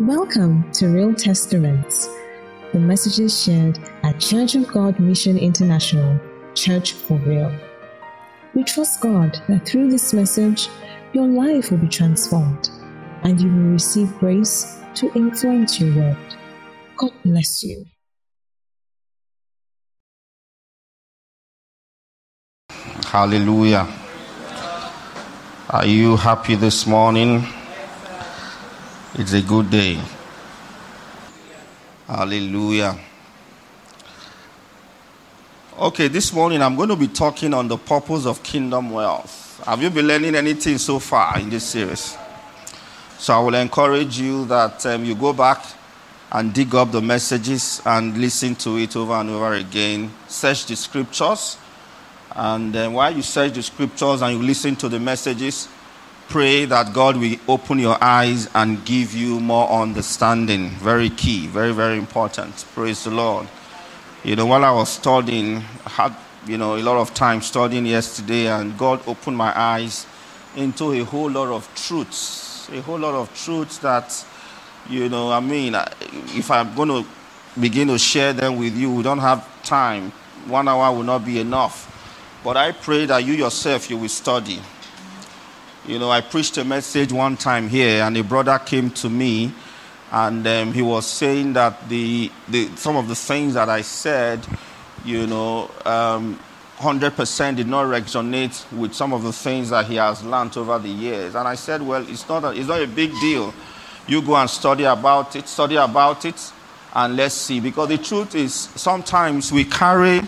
Welcome to Real Testaments, the messages shared at Church of God Mission International, Church for Real. We trust God that through this message, your life will be transformed and you will receive grace to influence your world. God bless you. Hallelujah. Are you happy this morning? It's a good day. Hallelujah. Okay, this morning I'm going to be talking on the purpose of kingdom wealth. Have you been learning anything so far in this series? So I will encourage you that um, you go back and dig up the messages and listen to it over and over again. Search the scriptures and uh, while you search the scriptures and you listen to the messages, pray that God will open your eyes and give you more understanding. Very key, very, very important. Praise the Lord. You know, while I was studying, I had, you know, a lot of time studying yesterday, and God opened my eyes into a whole lot of truths. A whole lot of truths that, you know, I mean, if I'm going to begin to share them with you, we don't have time. One hour will not be enough. But I pray that you yourself, you will study. You know, I preached a message one time here, and a brother came to me, and um, he was saying that the, the, some of the things that I said, you know, um, 100% did not resonate with some of the things that he has learned over the years. And I said, well, it's not a, it's not a big deal. You go and study about it, study about it, and let's see. Because the truth is, sometimes we carry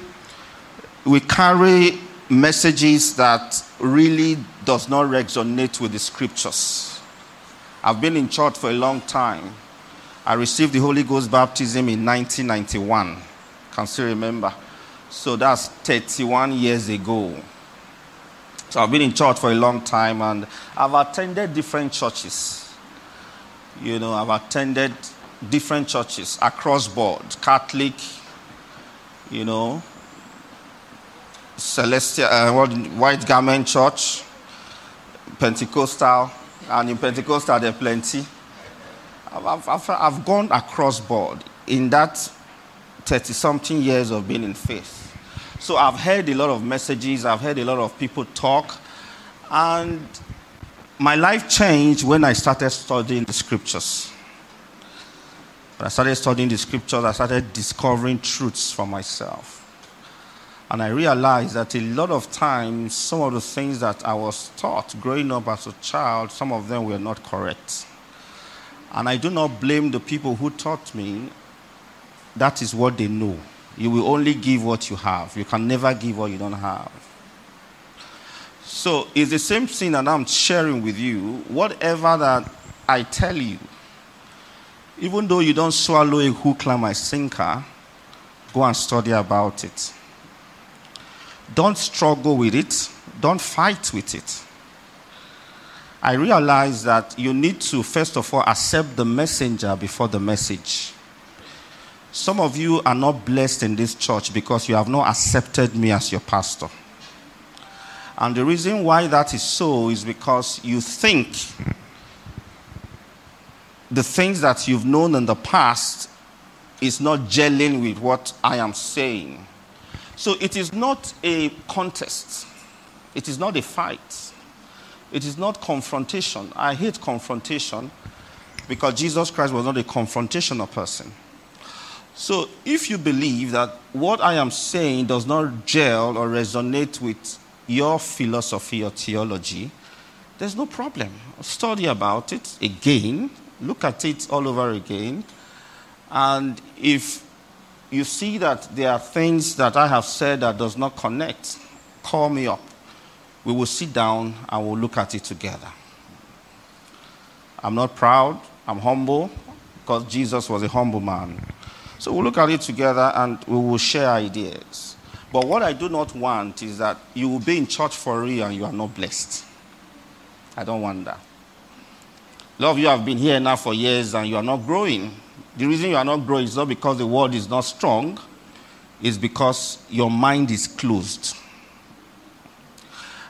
we carry messages that really does not resonate with the scriptures. I've been in church for a long time. I received the Holy Ghost baptism in 1991. Can still remember. So that's 31 years ago. So I've been in church for a long time and I've attended different churches. You know, I've attended different churches across board Catholic, you know, Celestial, uh, White Garment Church, Pentecostal, and in Pentecostal there are plenty. I've, I've, I've gone across board in that 30 something years of being in faith. So I've heard a lot of messages, I've heard a lot of people talk, and my life changed when I started studying the scriptures. When I started studying the scriptures, I started discovering truths for myself. And I realized that a lot of times, some of the things that I was taught growing up as a child, some of them were not correct. And I do not blame the people who taught me. That is what they know. You will only give what you have, you can never give what you don't have. So it's the same thing that I'm sharing with you. Whatever that I tell you, even though you don't swallow a hook like my sinker, go and study about it. Don't struggle with it. Don't fight with it. I realize that you need to, first of all, accept the messenger before the message. Some of you are not blessed in this church because you have not accepted me as your pastor. And the reason why that is so is because you think the things that you've known in the past is not gelling with what I am saying. So it is not a contest, it is not a fight, it is not confrontation. I hate confrontation because Jesus Christ was not a confrontational person. So if you believe that what I am saying does not gel or resonate with your philosophy or theology, there's no problem. Study about it again, look at it all over again. And if you see that there are things that I have said that does not connect, call me up. We will sit down and we'll look at it together. I'm not proud, I'm humble because Jesus was a humble man. So we'll look at it together and we will share ideas. But what I do not want is that you will be in church for real and you are not blessed. I don't want that. A lot of you have been here now for years and you are not growing. The reason you are not growing is not because the word is not strong, it's because your mind is closed.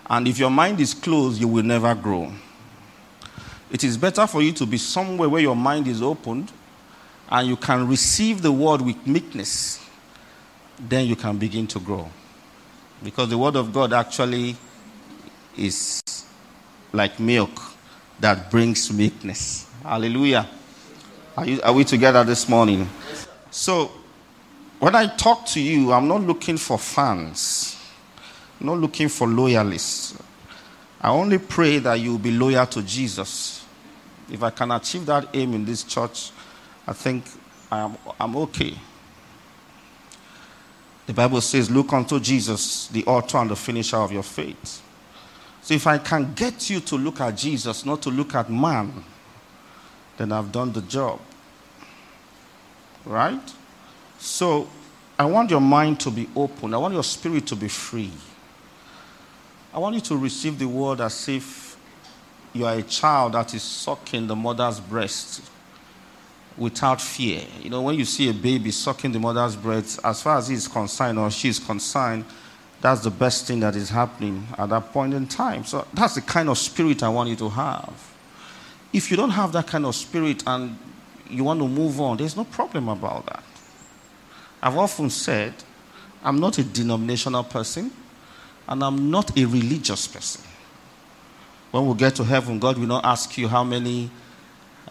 And if your mind is closed, you will never grow. It is better for you to be somewhere where your mind is opened and you can receive the word with meekness. Then you can begin to grow. Because the word of God actually is like milk that brings meekness. Hallelujah. Are, you, are we together this morning? So, when I talk to you, I'm not looking for fans, I'm not looking for loyalists. I only pray that you will be loyal to Jesus. If I can achieve that aim in this church, I think I'm, I'm okay. The Bible says, Look unto Jesus, the author and the finisher of your faith. So if I can get you to look at Jesus, not to look at man, then I've done the job. Right? So I want your mind to be open. I want your spirit to be free. I want you to receive the word as if you are a child that is sucking the mother's breast without fear. You know, when you see a baby sucking the mother's breast, as far as he is concerned or she is concerned, that's the best thing that is happening at that point in time. So that's the kind of spirit I want you to have. If you don't have that kind of spirit and you want to move on, there's no problem about that. I've often said, I'm not a denominational person and I'm not a religious person. When we get to heaven, God will not ask you how many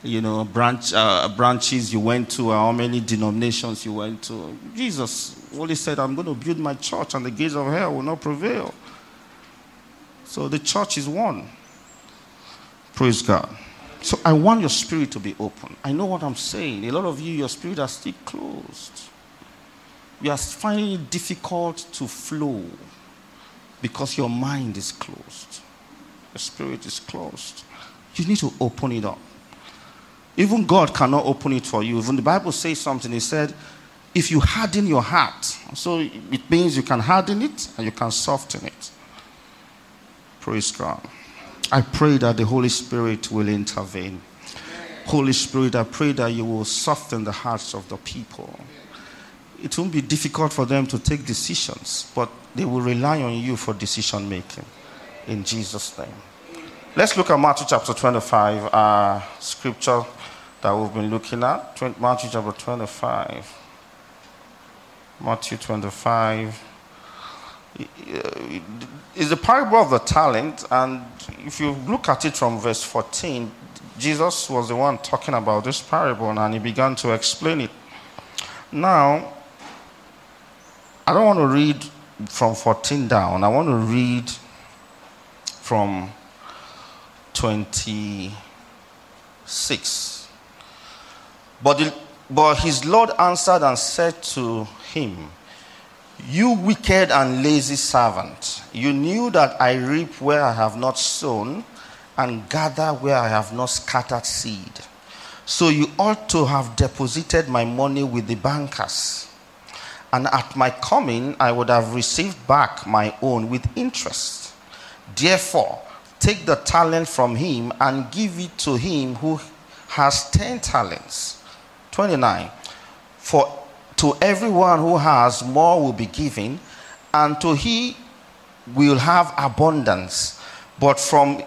you know, branch, uh, branches you went to, or how many denominations you went to. Jesus only said, I'm going to build my church and the gates of hell will not prevail. So the church is one. Praise God. So I want your spirit to be open. I know what I'm saying. A lot of you, your spirit are still closed. You are finding it difficult to flow because your mind is closed. Your spirit is closed. You need to open it up. Even God cannot open it for you. Even the Bible says something. It said, if you harden your heart, so it means you can harden it and you can soften it. Praise God. I pray that the Holy Spirit will intervene. Holy Spirit, I pray that you will soften the hearts of the people. It won't be difficult for them to take decisions, but they will rely on you for decision making. In Jesus' name. Let's look at Matthew chapter 25, uh, scripture that we've been looking at. Matthew chapter 25. Matthew 25 is the parable of the talent, and if you look at it from verse 14, Jesus was the one talking about this parable, and he began to explain it. Now, I don't want to read from 14 down, I want to read from 26. But, the, but his Lord answered and said to him, You wicked and lazy servant, you knew that I reap where I have not sown and gather where I have not scattered seed. So you ought to have deposited my money with the bankers. And at my coming, I would have received back my own with interest. Therefore, take the talent from him and give it to him who has ten talents. 29. For to everyone who has, more will be given, and to he will have abundance. But from,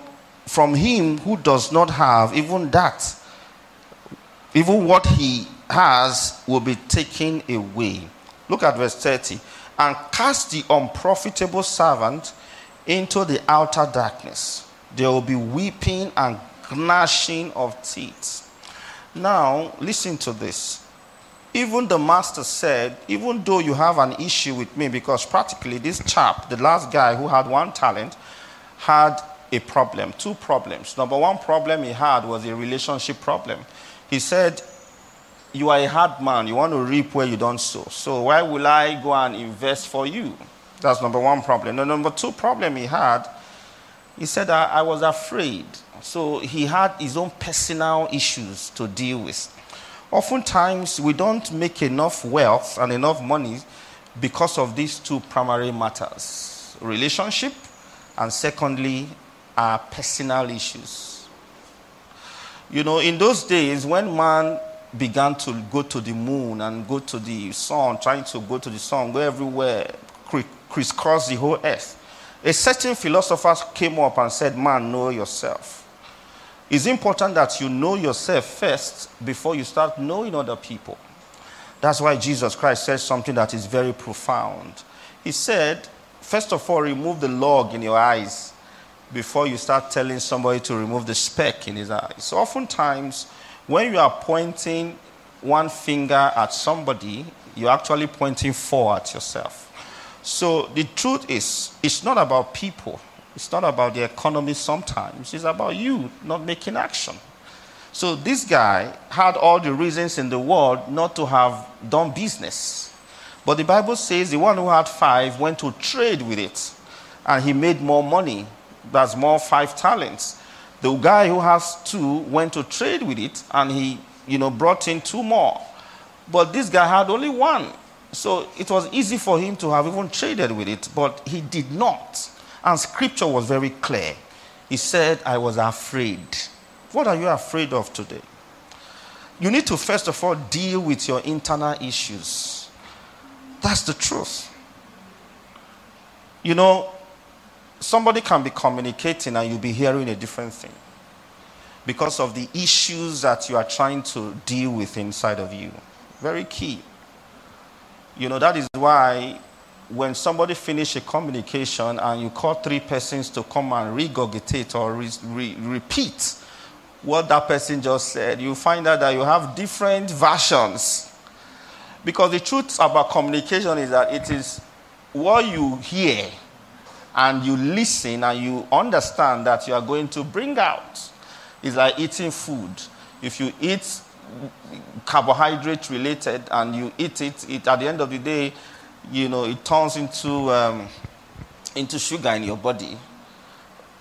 from him who does not have, even that, even what he has will be taken away. Look at verse 30. And cast the unprofitable servant into the outer darkness. There will be weeping and gnashing of teeth. Now, listen to this. Even the master said, even though you have an issue with me, because practically this chap, the last guy who had one talent, had a problem, two problems. Number one problem he had was a relationship problem. He said, You are a hard man, you want to reap where you don't sow. So why will I go and invest for you? That's number one problem. The number two problem he had, he said, I, I was afraid. So he had his own personal issues to deal with. Oftentimes, we don't make enough wealth and enough money because of these two primary matters relationship, and secondly, our personal issues. You know, in those days, when man began to go to the moon and go to the sun, trying to go to the sun, go everywhere, crisscross the whole earth, a certain philosopher came up and said, Man, know yourself It's important that you know yourself first before you start knowing other people. That's why Jesus Christ says something that is very profound. He said, first of all, remove the log in your eyes before you start telling somebody to remove the speck in his eye. So, oftentimes, when you are pointing one finger at somebody, you're actually pointing four at yourself. So, the truth is, it's not about people, it's not about the economy sometimes, it's about you not making action. So, this guy had all the reasons in the world not to have done business. But the Bible says the one who had five went to trade with it and he made more money that's more five talents. The guy who has two went to trade with it and he, you know, brought in two more. But this guy had only one. So it was easy for him to have even traded with it, but he did not. And scripture was very clear. He said, I was afraid. What are you afraid of today? You need to first of all deal with your internal issues. That's the truth. You know, somebody can be communicating and you'll be hearing a different thing because of the issues that you are trying to deal with inside of you. Very key. You know, that is why when somebody finish a communication and you call three persons to come and regurgitate or re- re- repeat what that person just said, you find out that you have different versions. Because the truth about communication is that it is what you hear and you listen and you understand that you are going to bring out. It's like eating food. If you eat carbohydrate related and you eat it, it at the end of the day, you know, it turns into, um, into sugar in your body.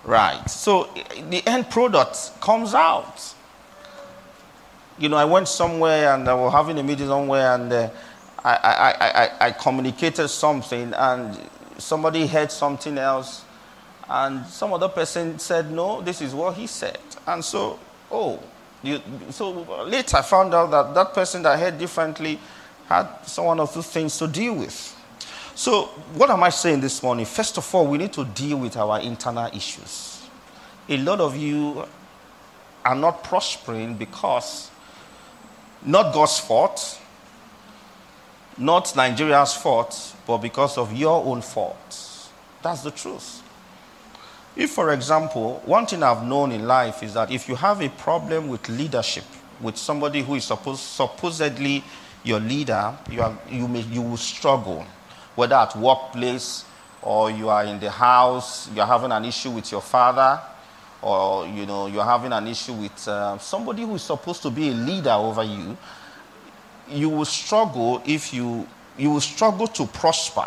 Right. So the end product comes out. You know, I went somewhere and I was having a meeting somewhere and uh, I, I, I, I communicated something and somebody heard something else, and some other person said, No, this is what he said. And so, oh, you, so later I found out that that person that heard differently had some one or two things to deal with. So, what am I saying this morning? First of all, we need to deal with our internal issues. A lot of you are not prospering because not God's fault, not Nigeria's fault, but because of your own fault. That's the truth. If, for example, one thing I've known in life is that if you have a problem with leadership, with somebody who is supposed, supposedly your leader, you, are, you, may, you will struggle, whether at workplace or you are in the house, you're having an issue with your father, or you know, you're having an issue with uh, somebody who is supposed to be a leader over you, you will struggle if you you will struggle to prosper.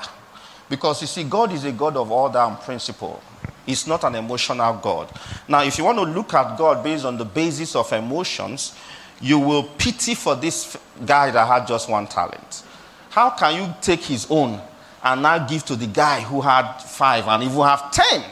Because you see, God is a God of order and principle. He's not an emotional God. Now, if you want to look at God based on the basis of emotions, you will pity for this guy that had just one talent. How can you take his own and now give to the guy who had five and even have ten?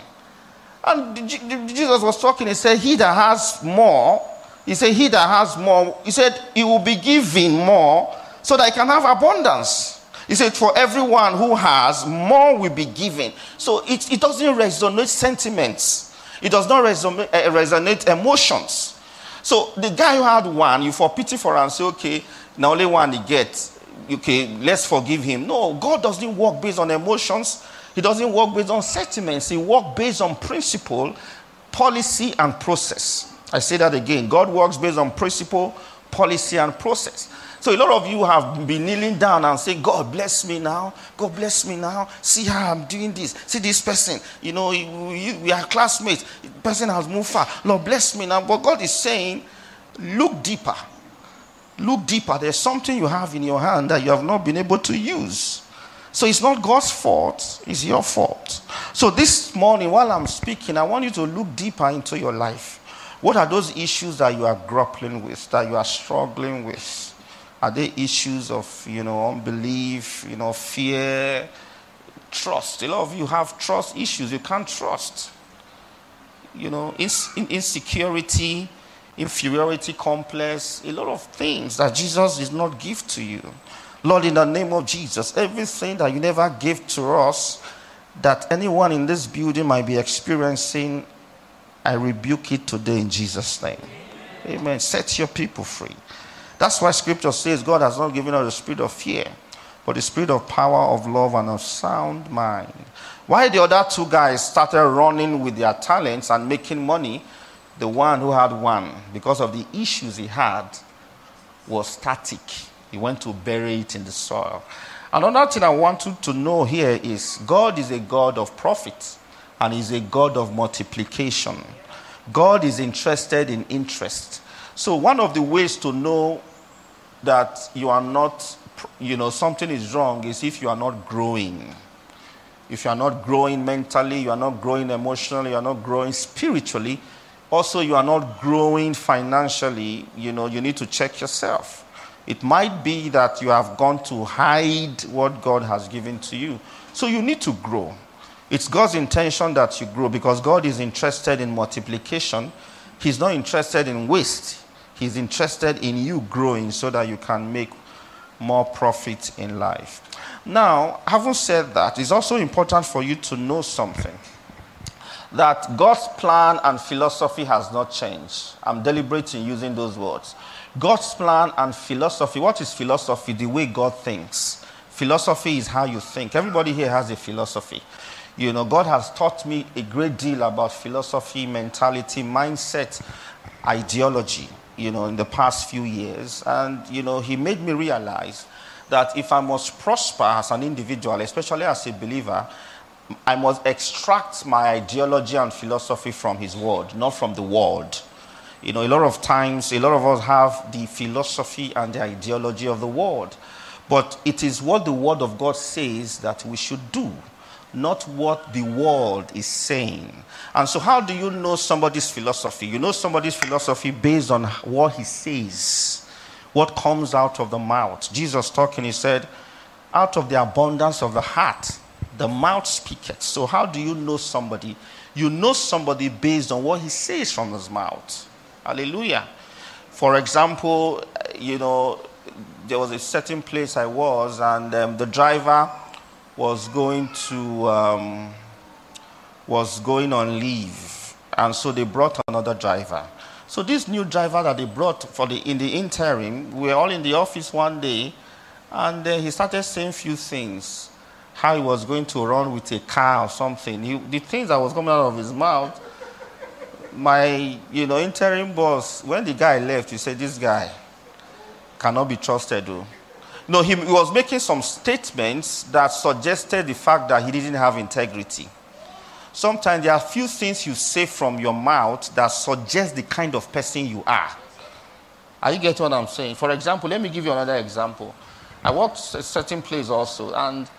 And Jesus was talking, he said, He that has more, he said, He that has more, he said, He will be given more so that he can have abundance. He said, For everyone who has, more will be given. So it, it doesn't resonate sentiments, it does not resonate, uh, resonate emotions. So the guy who had one, you for pity for and say, Okay, now only one he gets. Okay, let's forgive him. No, God doesn't work based on emotions. He doesn't work based on sentiments. He works based on principle, policy, and process. I say that again. God works based on principle, policy, and process. So a lot of you have been kneeling down and saying, God bless me now. God bless me now. See how I'm doing this. See this person. You know, we are classmates. The person has moved far. Lord bless me now. But God is saying, look deeper. Look deeper. There's something you have in your hand that you have not been able to use. So it's not God's fault, it's your fault. So this morning, while I'm speaking, I want you to look deeper into your life. What are those issues that you are grappling with, that you are struggling with? Are there issues of, you know, unbelief, you know, fear, trust? A lot of you have trust issues. You can't trust. You know, insecurity, inferiority complex, a lot of things that Jesus did not give to you. Lord, in the name of Jesus, everything that you never gave to us, that anyone in this building might be experiencing I rebuke it today in Jesus' name. Amen. Set your people free. That's why scripture says God has not given us the spirit of fear, but the spirit of power, of love, and of sound mind. Why the other two guys started running with their talents and making money, the one who had one, because of the issues he had, was static. He went to bury it in the soil. Another thing I want you to know here is God is a God of profit and is a God of multiplication. God is interested in interest. So one of the ways to know that you are not, you know, something is wrong is if you are not growing. If you are not growing mentally, you are not growing emotionally, you are not growing spiritually, also you are not growing financially, you know, you need to check yourself. It might be that you have gone to hide what God has given to you. So you need to grow. It's God's intention that you grow because God is interested in multiplication. He's not interested in waste. He's interested in you growing so that you can make more profit in life. Now, having said that, it's also important for you to know something that God's plan and philosophy has not changed. I'm deliberate in using those words. God's plan and philosophy. What is philosophy? The way God thinks. Philosophy is how you think. Everybody here has a philosophy. You know, God has taught me a great deal about philosophy, mentality, mindset, ideology, you know, in the past few years. And, you know, He made me realize that if I must prosper as an individual, especially as a believer, I must extract my ideology and philosophy from His Word, not from the world. You know, a lot of times, a lot of us have the philosophy and the ideology of the world. But it is what the Word of God says that we should do, not what the world is saying. And so, how do you know somebody's philosophy? You know somebody's philosophy based on what he says, what comes out of the mouth. Jesus talking, he said, Out of the abundance of the heart, the mouth speaketh. So, how do you know somebody? You know somebody based on what he says from his mouth. Hallelujah. For example, you know, there was a certain place I was, and um, the driver was going to um, was going on leave, and so they brought another driver. So this new driver that they brought for the in the interim, we were all in the office one day, and he started saying few things. How he was going to run with a car or something. He, the things that was coming out of his mouth my you know interim boss when the guy left he said this guy cannot be trusted though no he, was making some statements that suggested the fact that he didn't have integrity. Sometimes there are few things you say from your mouth that suggest the kind of person you are. Are you getting what i'm saying? For example let me give you another example. I worked a certain place also and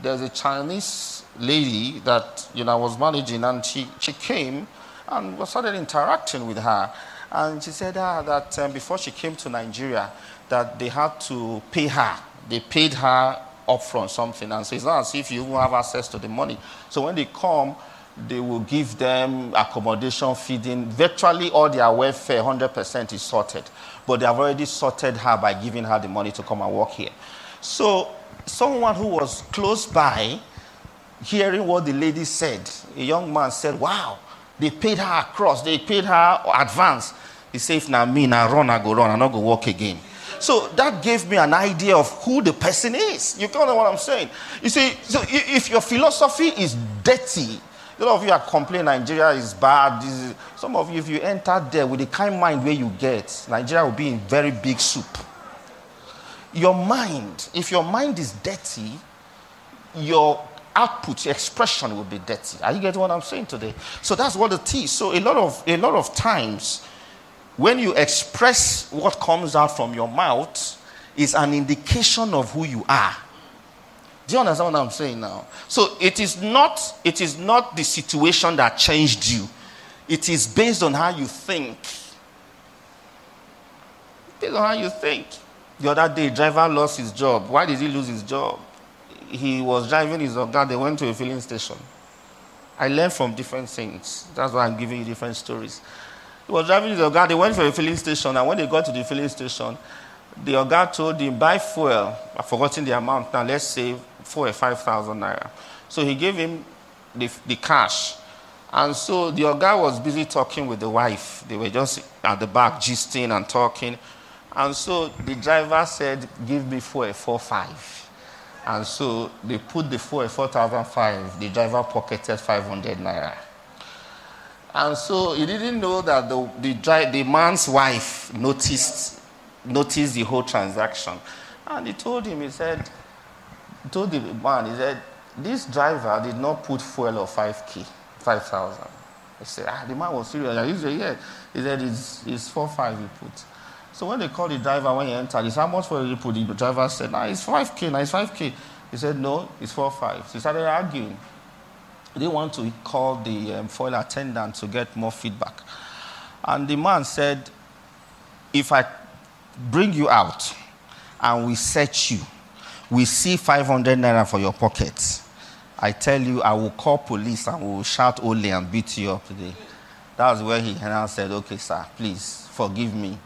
there's a chinese lady that you know i was managing and she, she came and we started interacting with her. And she said ah, that um, before she came to Nigeria, that they had to pay her. They paid her up upfront something. And so it's not as if you have access to the money. So when they come, they will give them accommodation, feeding. Virtually all their welfare, 100% is sorted. But they have already sorted her by giving her the money to come and work here. So someone who was close by, hearing what the lady said, a young man said, Wow, they paid her across, they paid her advance. He said, if now me, now run, I go run, I'm not to walk again. So that gave me an idea of who the person is. You of know what I'm saying. You see, so if your philosophy is dirty, a lot of you are complaining Nigeria is bad. Is, some of you, if you enter there with the kind mind where you get, Nigeria will be in very big soup. Your mind, if your mind is dirty, your output, expression will be dirty. Are you getting what I'm saying today? So that's what it is. So a lot of a lot of times, when you express what comes out from your mouth, is an indication of who you are. Do you understand what I'm saying now? So it is not it is not the situation that changed you. It is based on how you think. Based on how you think. The other day, driver lost his job. Why did he lose his job? He was driving his Oga, they went to a filling station. I learned from different things. That's why I'm giving you different stories. He was driving his Oga, they went for a filling station, and when they got to the filling station, the Oga told him, buy fuel. I've forgotten the amount now, let's say four or 5,000 naira. So he gave him the, the cash. And so the guy was busy talking with the wife. They were just at the back gisting and talking. And so the driver said, Give me four four five. And so they put the fuel at 4,005. The driver pocketed 500 naira. And so he didn't know that the, the, the man's wife noticed, noticed the whole transaction. And he told him, he said, told the man, he said, this driver did not put fuel of 5K, 5,000. He said, ah, the man was serious. He said, yeah. He said, it's, it's 4 5 he put. So when they called the driver when he entered, he said, How much for you put? The driver said, Nah, it's 5K, nah, it's 5K. He said, No, it's 4 5. So he started arguing. They want to call the um, foil attendant to get more feedback. And the man said, If I bring you out and we search you, we see 500 naira for your pockets. I tell you, I will call police and we will shout only and beat you up today. That's where he now said, Okay, sir, please forgive me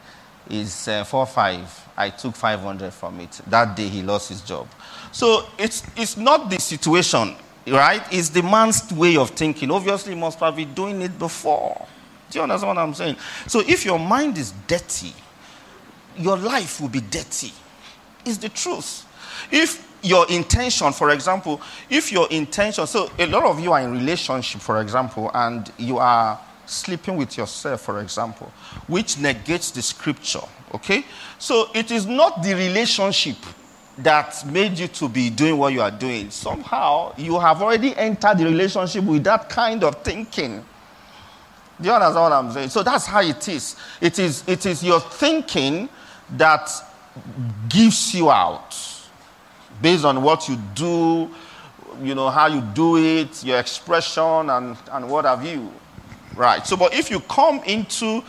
is uh, 4 5. I took 500 from it. That day he lost his job. So it's, it's not the situation, right? It's the man's way of thinking. Obviously, he must have been doing it before. Do you understand what I'm saying? So if your mind is dirty, your life will be dirty. It's the truth. If your intention, for example, if your intention, so a lot of you are in relationship, for example, and you are sleeping with yourself, for example, which negates the scripture. Okay? So it is not the relationship that made you to be doing what you are doing. Somehow you have already entered the relationship with that kind of thinking. Do you understand what I'm saying? So that's how it is. It is, it is your thinking that gives you out based on what you do, you know, how you do it, your expression, and, and what have you. Right. So, but if you come into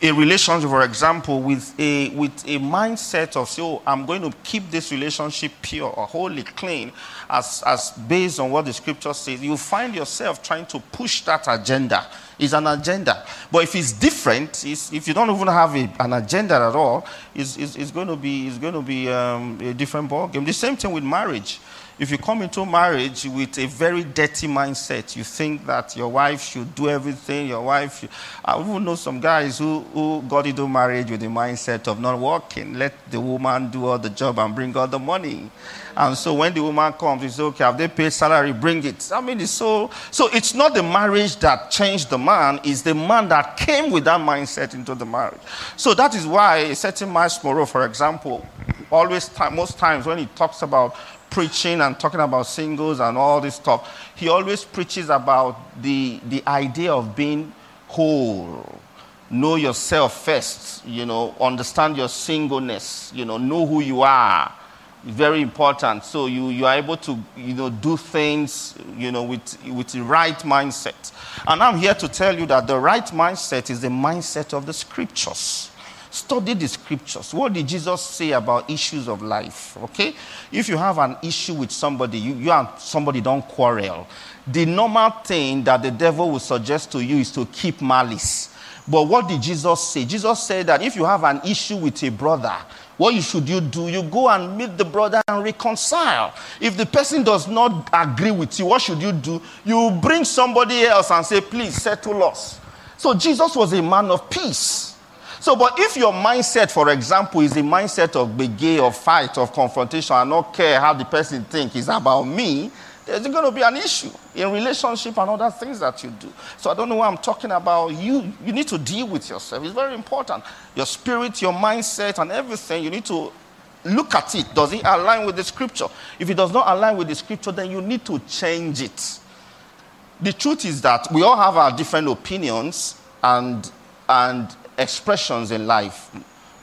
a relationship, for example, with a with a mindset of say, oh, I'm going to keep this relationship pure or wholly clean, as as based on what the scripture says, you find yourself trying to push that agenda. It's an agenda. But if it's different, it's, if you don't even have a, an agenda at all, it's, it's, it's, going to be it's going to be um, a different ballgame. The same thing with marriage. If you come into marriage with a very dirty mindset, you think that your wife should do everything, your wife, should, I even know some guys who, who got into marriage with the mindset of not working. Let the woman do all the job and bring all the money. And so when the woman comes, it's okay, have they paid salary? Bring it. I mean, it's so, so it's not the marriage that changed the man, it's the man that came with that mindset into the marriage. So that is why a certain Myles Munroe, for example, always, most times when he talks about preaching and talking about singles and all this stuff, he always preaches about the, the idea of being whole. Know yourself first, you know, understand your singleness, you know, know who you are. Very important. So you, you are able to, you know, do things, you know, with, with the right mindset. And I'm here to tell you that the right mindset is the mindset of the scriptures. Study the scriptures. What did Jesus say about issues of life? Okay? If you have an issue with somebody, you, you and somebody don't quarrel. The normal thing that the devil will suggest to you is to keep malice. But what did Jesus say? Jesus said that if you have an issue with a brother, what you should you do? You go and meet the brother and reconcile. If the person does not agree with you, what should you do? You bring somebody else and say, please settle us. So Jesus was a man of peace. So, but if your mindset, for example, is a mindset of begay, of fight, of confrontation, and not care how the person thinks is about me, there's going to be an issue in relationship and other things that you do. So I don't know what I'm talking about. You, you need to deal with yourself. It's very important. Your spirit, your mindset, and everything, you need to look at it. Does it align with the scripture? If it does not align with the scripture, then you need to change it. The truth is that we all have our different opinions and, and expressions in life.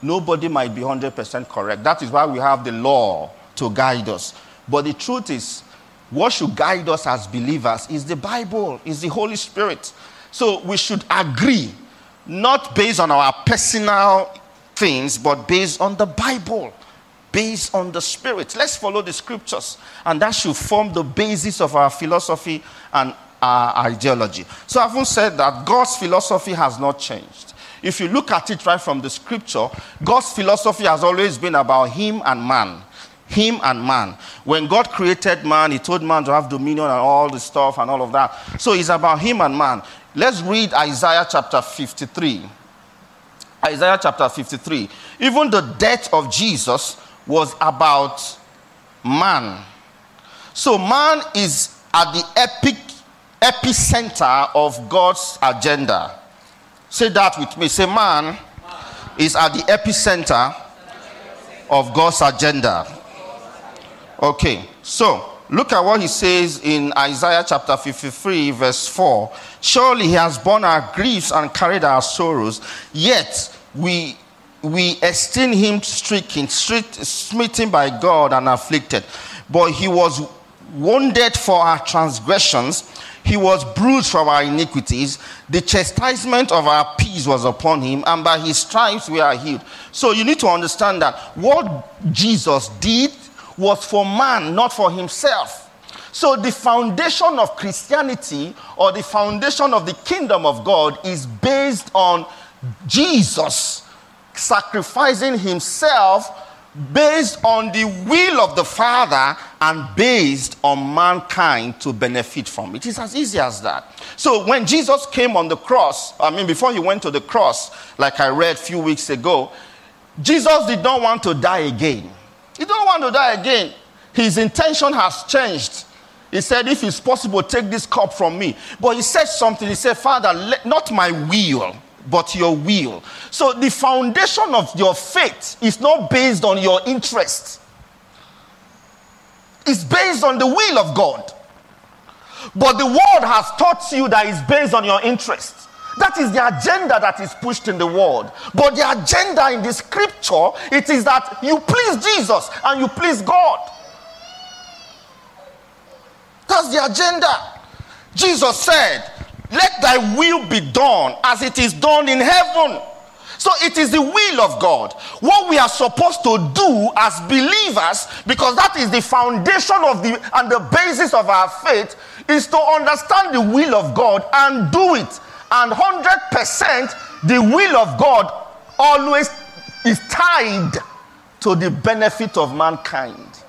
Nobody might be 100% correct. That is why we have the law to guide us. But the truth is, what should guide us as believers is the Bible, is the Holy Spirit. So we should agree, not based on our personal things, but based on the Bible, based on the Spirit. Let's follow the scriptures, and that should form the basis of our philosophy and our ideology. So I've said that God's philosophy has not changed. If you look at it right from the scripture, God's philosophy has always been about him and man. him and man. When God created man, he told man to have dominion and all the stuff and all of that. So it's about him and man. Let's read Isaiah chapter 53. Isaiah chapter 53. Even the death of Jesus was about man. So man is at the epic epicenter of God's agenda. Say that with me. Say man is at the epicenter of God's agenda. Okay, so look at what he says in Isaiah chapter 53, verse 4. Surely he has borne our griefs and carried our sorrows, yet we we esteem him stricken, smitten by God and afflicted. But he was wounded for our transgressions, he was bruised for our iniquities. The chastisement of our peace was upon him, and by his stripes we are healed. So you need to understand that what Jesus did was for man, not for himself. So the foundation of Christianity or the foundation of the kingdom of God is based on Jesus sacrificing himself based on the will of the Father and based on mankind to benefit from it. It's as easy as that. So when Jesus came on the cross, I mean, before he went to the cross, like I read a few weeks ago, Jesus did not want to die again. He don't want to die again. His intention has changed. He said, If it's possible, take this cup from me. But he said something. He said, Father, let, not my will, but your will. So the foundation of your faith is not based on your interest, it's based on the will of God. But the world has taught you that it's based on your interest. That is the agenda that is pushed in the world. But the agenda in the scripture, it is that you please Jesus and you please God. That's the agenda. Jesus said, Let thy will be done as it is done in heaven. So it is the will of God. What we are supposed to do as believers, because that is the foundation of the and the basis of our faith, is to understand the will of God and do it and 100% the will of God always is tied to the benefit of mankind.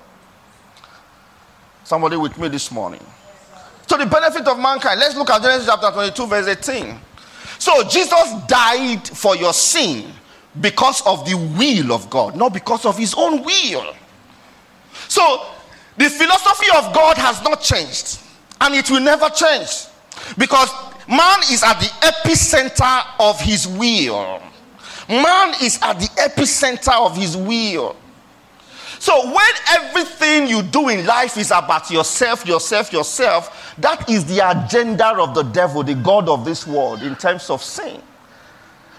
Somebody with me this morning. To the benefit of mankind. Let's look at Genesis chapter 22, verse 18. So Jesus died for your sin because of the will of God, not because of his own will. So the philosophy of God has not changed, and it will never change because Man is at the epicenter of his will. Man is at the epicenter of his will. So when everything you do in life is about yourself, yourself, yourself, that is the agenda of the devil, the God of this world, in terms of sin.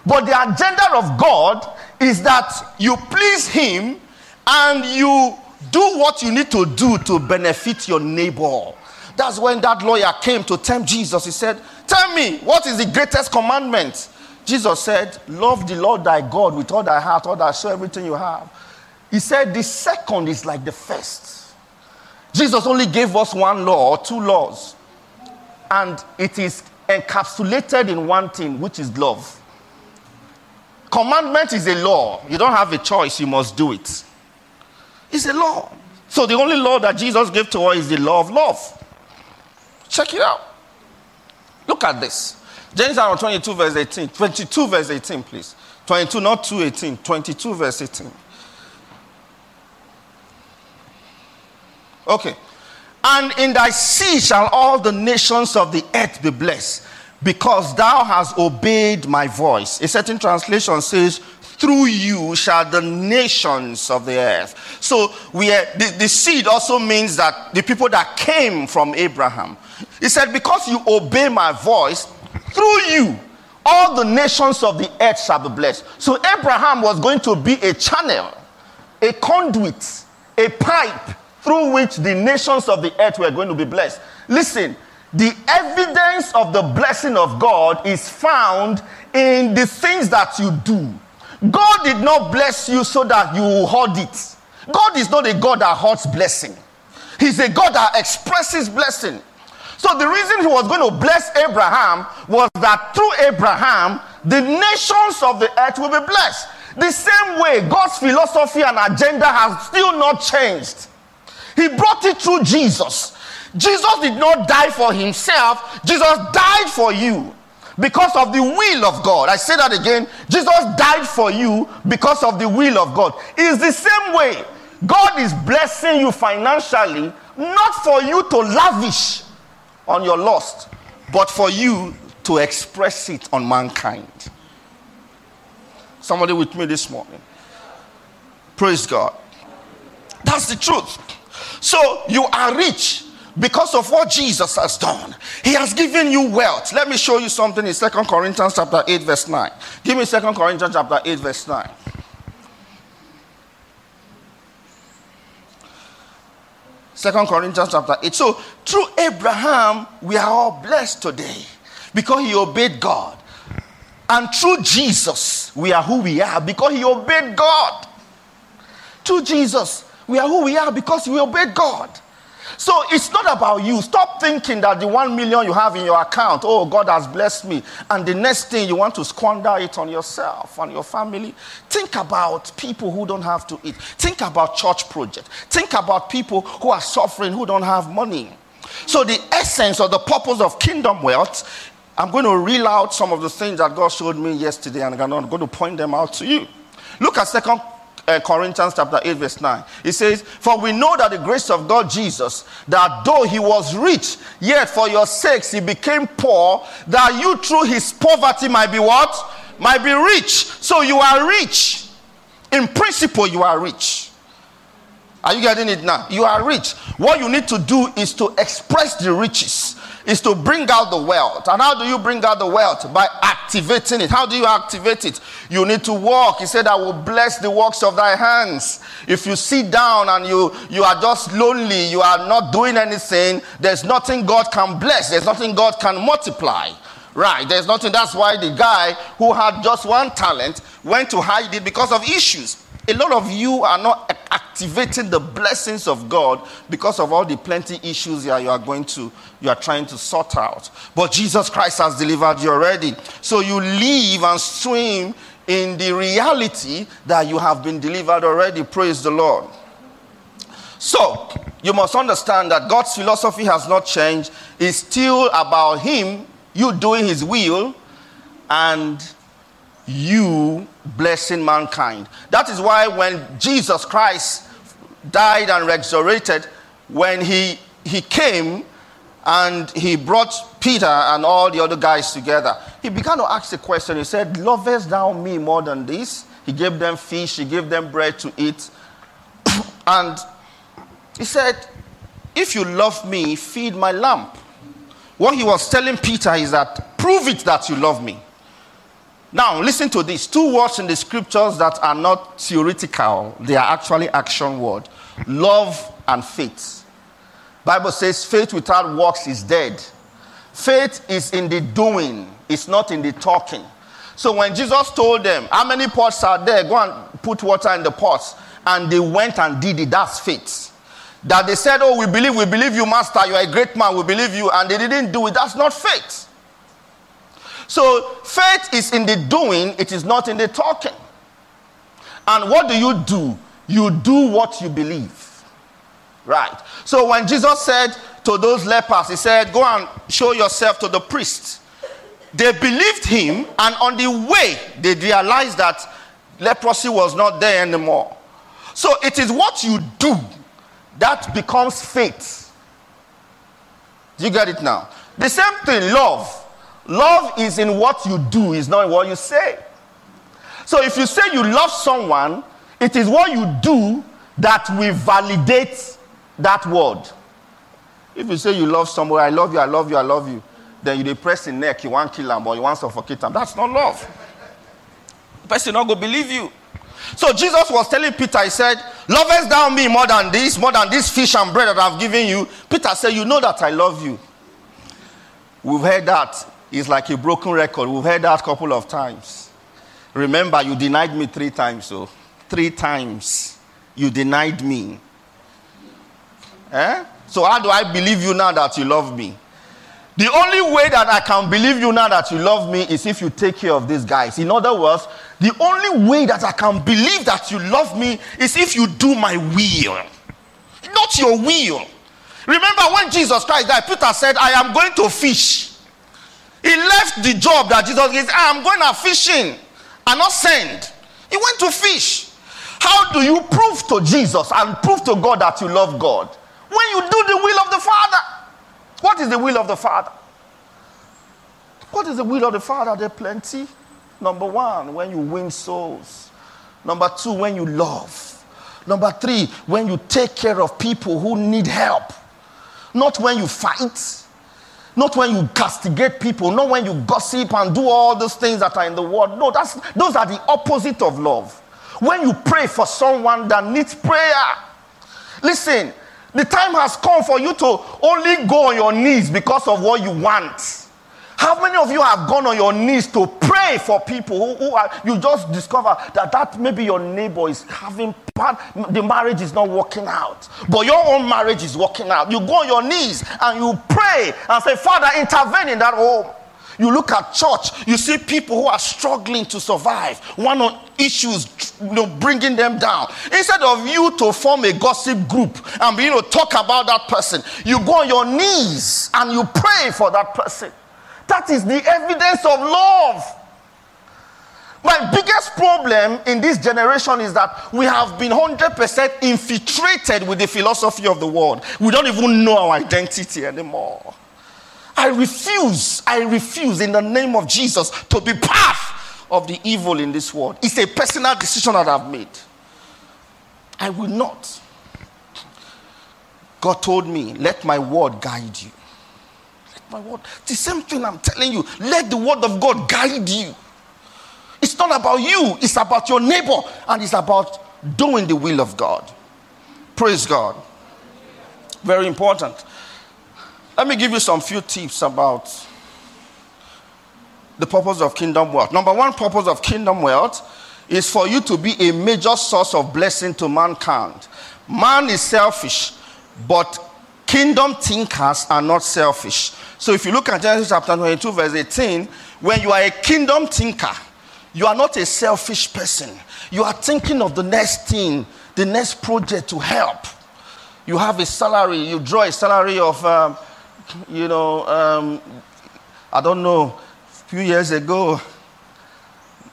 But the agenda of God is that you please Him and you do what you need to do to benefit your neighbor. That's when that lawyer came to tempt Jesus. He said, Tell me, what is the greatest commandment? Jesus said, Love the Lord thy God with all thy heart, all thy soul, everything you have. He said, The second is like the first. Jesus only gave us one law or two laws, and it is encapsulated in one thing, which is love. Commandment is a law. You don't have a choice, you must do it. It's a law. So the only law that Jesus gave to us is the law of love. Check it out. Look at this. Genesis 22, verse 18. 22, verse 18, please. 22, not 2, 18. 22, verse 18. Okay. And in thy seed shall all the nations of the earth be blessed, because thou hast obeyed my voice. A certain translation says, through you shall the nations of the earth. So we are, the, the seed also means that the people that came from Abraham. He said, Because you obey my voice, through you, all the nations of the earth shall be blessed. So Abraham was going to be a channel, a conduit, a pipe through which the nations of the earth were going to be blessed. Listen, the evidence of the blessing of God is found in the things that you do. God did not bless you so that you hoard it. God is not a God that hoards blessing. He's a God that expresses blessing. So the reason he was going to bless Abraham was that through Abraham, the nations of the earth will be blessed. The same way, God's philosophy and agenda has still not changed. He brought it through Jesus. Jesus did not die for himself, Jesus died for you because of the will of God. I say that again. Jesus died for you because of the will of God. It's the same way. God is blessing you financially, not for you to lavish on your lust, but for you to express it on mankind. Somebody with me this morning. Praise God. That's the truth. So you are rich because of what Jesus has done. He has given you wealth. Let me show you something in Second Corinthians chapter 8, verse 9. Give me Second Corinthians chapter 8, verse 9. Second Corinthians chapter 8. So through Abraham, we are all blessed today because he obeyed God. And through Jesus, we are who we are because he obeyed God. Through Jesus, we are who we are because we obey God. So it's not about you. Stop thinking that the one million you have in your account, oh, God has blessed me. And the next thing you want to squander it on yourself, and your family. Think about people who don't have to eat. Think about church project. Think about people who are suffering, who don't have money. So the essence or the purpose of kingdom wealth, I'm going to reel out some of the things that God showed me yesterday, and I'm going to point them out to you. Look at Second uh, Corinthians chapter 8, verse 9. It says, For we know that the grace of God Jesus, that though he was rich, yet for your sakes he became poor, that you through his poverty might be what? Might be rich. So you are rich. In principle, you are rich. Are you getting it now? You are rich. What you need to do is to express the riches is to bring out the wealth. And how do you bring out the wealth? By activating it. How do you activate it? You need to walk. He said, I will bless the works of thy hands. If you sit down and you, you are just lonely, you are not doing anything, there's nothing God can bless, there's nothing God can multiply. Right, there's nothing. That's why the guy who had just one talent went to hide it because of issues. A lot of you are not activating the blessings of God because of all the plenty issues you are, you are going to, you are trying to sort out. But Jesus Christ has delivered you already. So you live and swim in the reality that you have been delivered already. Praise the Lord. So you must understand that God's philosophy has not changed. It's still about Him, you doing His will, and you blessing mankind. That is why when Jesus Christ died and resurrected, when he, he came and he brought Peter and all the other guys together, he began to ask the question. He said, Lovest thou me more than this? He gave them fish, he gave them bread to eat. and he said, If you love me, feed my lamp. What he was telling Peter is that prove it that you love me. Now, listen to this. Two words in the scriptures that are not theoretical, they are actually action word. Love and faith. Bible says faith without works is dead. Faith is in the doing, it's not in the talking. So when Jesus told them, How many pots are there? Go and put water in the pots. And they went and did it. That's faith. That they said, Oh, we believe, we believe you, Master. You are a great man. We believe you. And they didn't do it. That's not faith. So faith is in the doing, it is not in the talking. And what do you do? You do what you believe. Right. So when Jesus said to those lepers, He said, Go and show yourself to the priest. They believed him, and on the way, they realized that leprosy was not there anymore. So it is what you do that becomes faith. Do you get it now? The same thing, love. Love is in what you do, is not in what you say. So if you say you love someone, it is what you do that will validate that word. If you say you love someone, I love you, I love you, I love you, then you depress the neck, you want kill them or you want suffocate them. That's not love. The person not to believe you. So Jesus was telling Peter, he said, Lovest thou me more than this, more than this fish and bread that I've given you? Peter said, You know that I love you. We've heard that is like a broken record. We've heard that a couple of times. Remember, you denied me three times, so three times you denied me. Eh? So, how do I believe you now that you love me? The only way that I can believe you now that you love me is if you take care of these guys. In other words, the only way that I can believe that you love me is if you do my will, not your will. Remember when Jesus Christ died, Peter said, I am going to fish. He left the job that Jesus gave. I am ah, going out fishing and not send. He went to fish. How do you prove to Jesus and prove to God that you love God? When you do the will of the Father. What is the will of the Father? What is the will of the Father? There are plenty. Number one, when you win souls. Number two, when you love. Number three, when you take care of people who need help. Not when you fight. Not when you castigate people. Not when you gossip and do all those things that are in the world. No, that's, those are the opposite of love. When you pray for someone that needs prayer. Listen, the time has come for you to only go on your knees because of what you want. How many of you have gone on your knees to pray for people who, who are, you just discover that that maybe your neighbor is having part, the marriage is not working out, but your own marriage is working out. You go on your knees and you pray and say, Father, intervene in that home. You look at church, you see people who are struggling to survive, one on issues, you know, bringing them down. Instead of you to form a gossip group and you know talk about that person, you go on your knees and you pray for that person. That is the evidence of love. My biggest problem in this generation is that we have been 100% infiltrated with the philosophy of the world. We don't even know our identity anymore. I refuse, I refuse in the name of Jesus to be part of the evil in this world. It's a personal decision that I've made. I will not. God told me, let my word guide you my word. The same thing I'm telling you. Let the word of God guide you. It's not about you, it's about your neighbor, and it's about doing the will of God. Praise God. Very important. Let me give you some few tips about the purpose of kingdom wealth. Number one purpose of kingdom wealth is for you to be a major source of blessing to mankind. Man is selfish, but kingdom thinkers are not selfish. So if you look at Genesis chapter 22, verse 18, when you are a kingdom thinker, you are not a selfish person. You are thinking of the next thing, the next project to help. You have a salary, you draw a salary of, um, you know, um, I don't know, a few years ago,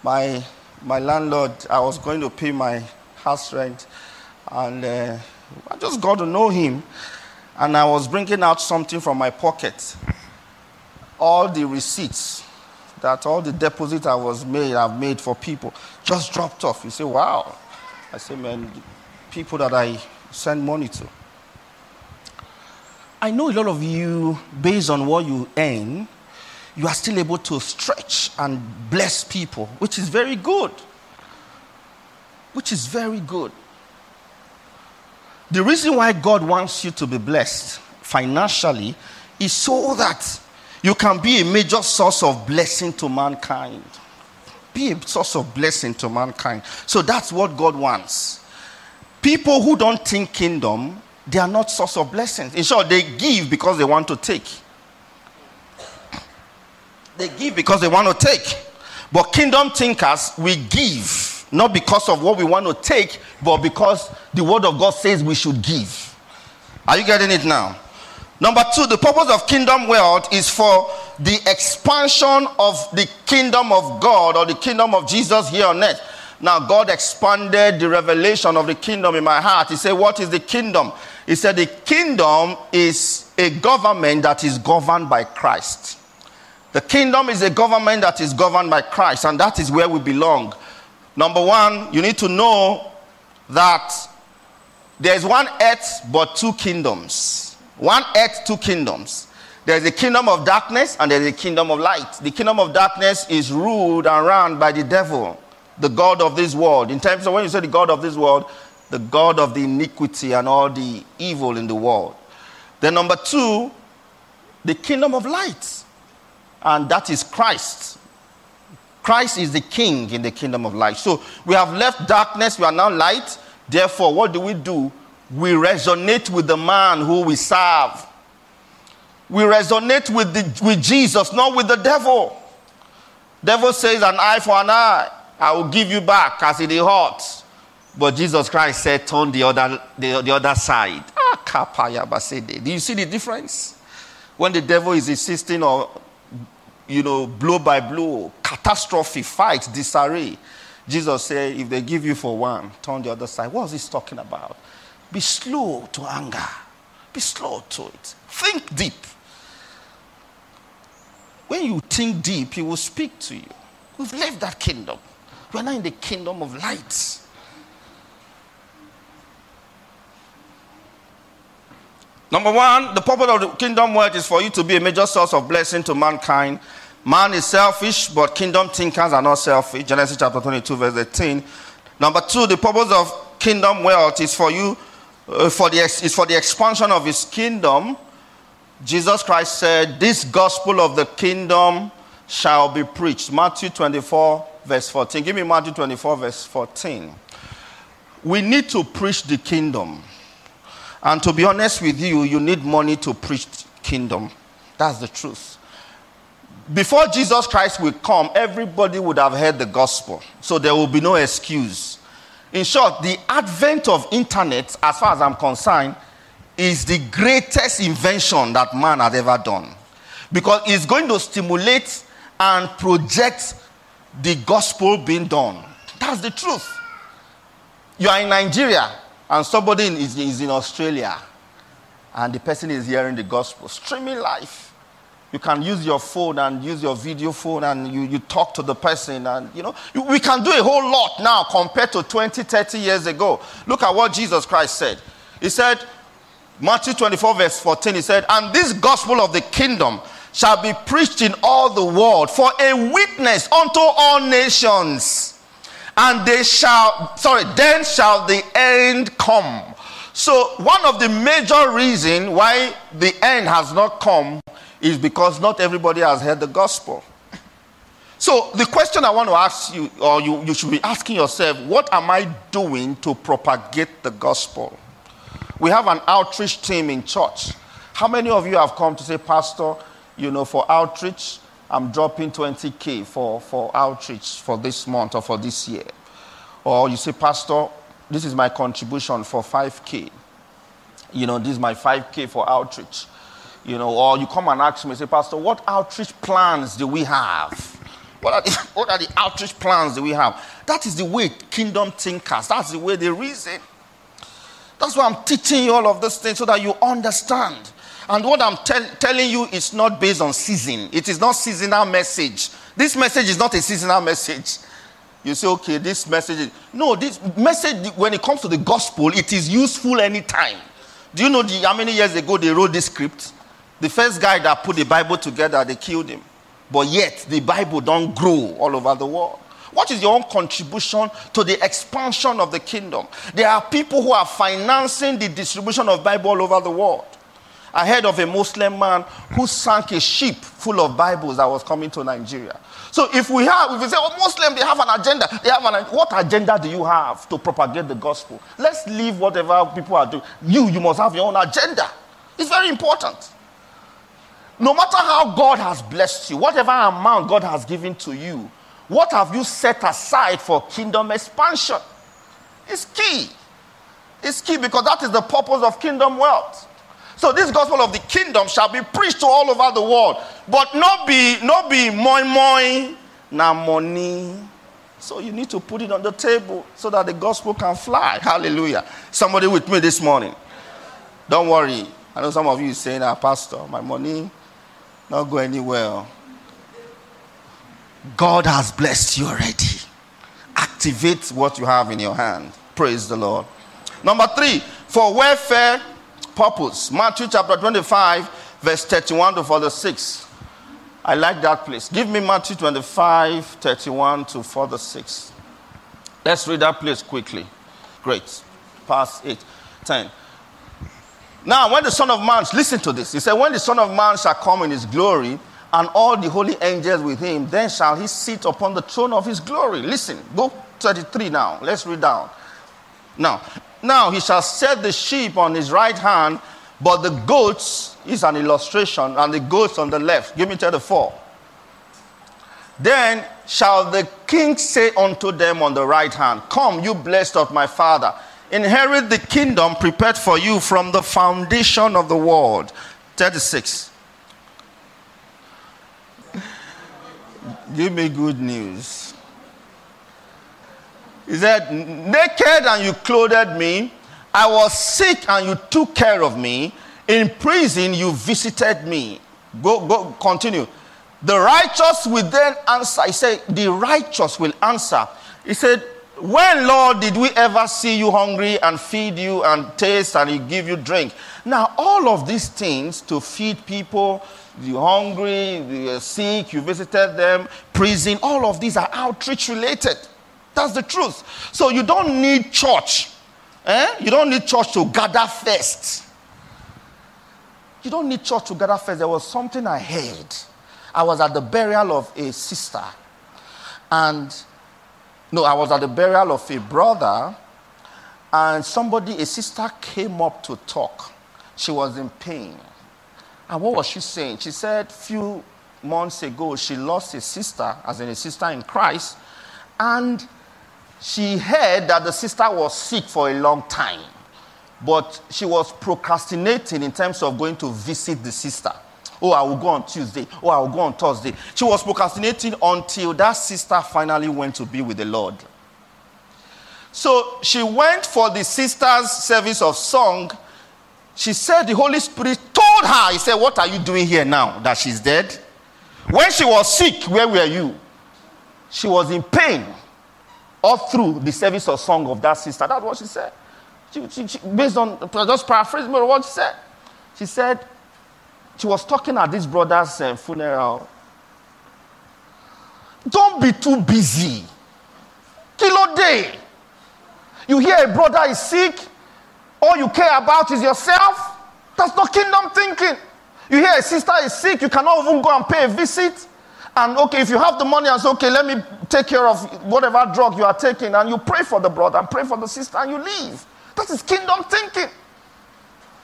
my, my landlord, I was going to pay my house rent, and uh, I just got to know him and I was bringing out something from my pocket. All the receipts that all the deposit I was made, I've made for people, just dropped off. You say, wow. I say, man, people that I send money to. I know a lot of you, based on what you earn, you are still able to stretch and bless people, which is very good. Which is very good. The reason why God wants you to be blessed financially is so that you can be a major source of blessing to mankind. Be a source of blessing to mankind. So that's what God wants. People who don't think kingdom, they are not source of blessings. In short, they give because they want to take. They give because they want to take. But kingdom thinkers, we give not because of what we want to take, but because the word of God says we should give. Are you getting it now? Number two, the purpose of kingdom wealth is for the expansion of the kingdom of God or the kingdom of Jesus here on earth. Now, God expanded the revelation of the kingdom in my heart. He said, What is the kingdom? He said, The kingdom is a government that is governed by Christ. The kingdom is a government that is governed by Christ, and that is where we belong. Number one, you need to know that there's one earth but two kingdoms. One earth, two kingdoms. There's a kingdom of darkness and there's a kingdom of light. The kingdom of darkness is ruled and run by the devil, the God of this world. In terms of when you say the God of this world, the God of the iniquity and all the evil in the world. Then, number two, the kingdom of light, and that is Christ. Christ is the king in the kingdom of light. So we have left darkness, we are now light. Therefore, what do we do? We resonate with the man who we serve. We resonate with, the, with Jesus, not with the devil. Devil says an eye for an eye. I will give you back as it is hot. But Jesus Christ said, turn the other, the, the other side. Ah, Do you see the difference? When the devil is insisting on, you know, blow by blow, catastrophe, fight, disarray. Jesus said, if they give you for one, turn the other side. What is he talking about? Be slow to anger. Be slow to it. Think deep. When you think deep, he will speak to you. We've left that kingdom. We're now in the kingdom of light. Number one, the purpose of the kingdom work is for you to be a major source of blessing to mankind. Man is selfish, but kingdom thinkers are not selfish. Genesis chapter 22, verse 18. Number two, the purpose of kingdom wealth is for you, uh, for the, is for the expansion of his kingdom. Jesus Christ said, This gospel of the kingdom shall be preached. Matthew 24, verse 14. Give me Matthew 24, verse 14. We need to preach the kingdom. And to be honest with you, you need money to preach kingdom. That's the truth. Before Jesus Christ will come, everybody would have heard the gospel. So there will be no excuse. In short, the advent of internet, as far as I'm concerned, is the greatest invention that man has ever done. Because it's going to stimulate and project the gospel being done. That's the truth. You are in Nigeria, and somebody is, is in Australia and the person is hearing the gospel, streaming live. You can use your phone and use your video phone and you, you talk to the person and you know you, we can do a whole lot now compared to 20 30 years ago. Look at what jesus christ said. He said matthew 24 verse 14 he said and this gospel of the kingdom shall be preached in all the world for a witness unto all nations and they shall, sorry, then shall the end come. So, one of the major reasons why the end has not come is because not everybody has heard the gospel. So, the question I want to ask you, or you, you should be asking yourself, what am I doing to propagate the gospel? We have an outreach team in church. How many of you have come to say, Pastor, you know, for outreach, I'm dropping 20K for, for outreach for this month or for this year. Or you say, Pastor, this is my contribution for 5K. You know, this is my 5K for outreach. You know, or you come and ask me, say, Pastor, what outreach plans do we have? What are, the, what are the outreach plans that we have? That is the way kingdom thinkers, that's the way they reason. That's why I'm teaching you all of these things so that you understand. And what I'm telling you is not based on season. It is not seasonal message. This message is not a seasonal message. You say, okay, this message. Is... No, this message, when it comes to the gospel, it is useful anytime. Do you know the, how many years ago they wrote this script? The first guy that put the Bible together, they killed him. But yet, the Bible don't grow all over the world. What is your own contribution to the expansion of the kingdom? There are people who are financing the distribution of Bible all over the world. I heard of a Muslim man who sank a ship full of Bibles that was coming to Nigeria. So if we have, if we say, oh, Muslim, they have an agenda. They have an, what agenda do you have to propagate the gospel? Let's leave whatever people are doing. You, you must have your own agenda. It's very important. No matter how God has blessed you, whatever amount God has given to you, what have you set aside for kingdom expansion? It's key. It's key because that is the purpose of kingdom wealth. So this gospel of the kingdom shall be preached to all over the world, but not be not be moi moi na money. So you need to put it on the table so that the gospel can fly. Hallelujah. Somebody with me this morning. Don't worry. I know some of you saying, ah, Pastor, my money not go anywhere. God has blessed you already. Activate what you have in your hand. Praise the Lord. Number three, for welfare purpose. Matthew chapter 25, verse 31 to 46. I like that place. Give me Matthew 25, 31 to 46. Let's read that place quickly. Great. Past 8, 10. Now, when the Son of Man, listen to this. He said, When the Son of Man shall come in his glory, and all the holy angels with him, then shall he sit upon the throne of his glory. Listen, go 33 now. Let's read down. Now, now he shall set the sheep on his right hand, But the goats is an illustration, and the goats on the left. Give me 34. Then shall the king say unto them on the right hand, Come, you blessed of my father, inherit the kingdom prepared for you from the foundation of the world. 36. Give me good news. He said, Naked and you clothed me. I was sick and you took care of me. In prison you visited me. Go, go, continue. The righteous will then answer. He said, The righteous will answer. He said, When, Lord, did we ever see you hungry and feed you and taste and give you drink? Now, all of these things to feed people, you're hungry, you're sick, you visited them, prison, all of these are outreach related. That's the truth. So you don't need church. Eh? You don't need church to gather first. You don't need church to gather first. There was something I heard. I was at the burial of a sister. And no, I was at the burial of a brother. And somebody, a sister, came up to talk. She was in pain. And what was she saying? She said, few months ago, she lost a sister, as in a sister in Christ. And she heard that the sister was sick for a long time, but she was procrastinating in terms of going to visit the sister. Oh, I will go on Tuesday. Oh, I will go on Thursday. She was procrastinating until that sister finally went to be with the Lord. So she went for the sister's service of song. She said the Holy Spirit told her, He said, What are you doing here now that she's dead? When she was sick, where were you? She was in pain all through the service or song of that sister. That's what she said. She, she, she, based on, just paraphrasing what she said. She said, she was talking at this brother's uh, funeral. Don't be too busy. Kilo day. You hear a brother is sick, all you care about is yourself. That's not kingdom thinking. You hear a sister is sick, you cannot even go and pay a visit. And okay, if you have the money and say, okay, let me take care of whatever drug you are taking, and you pray for the brother and pray for the sister, and you leave. That is kingdom thinking.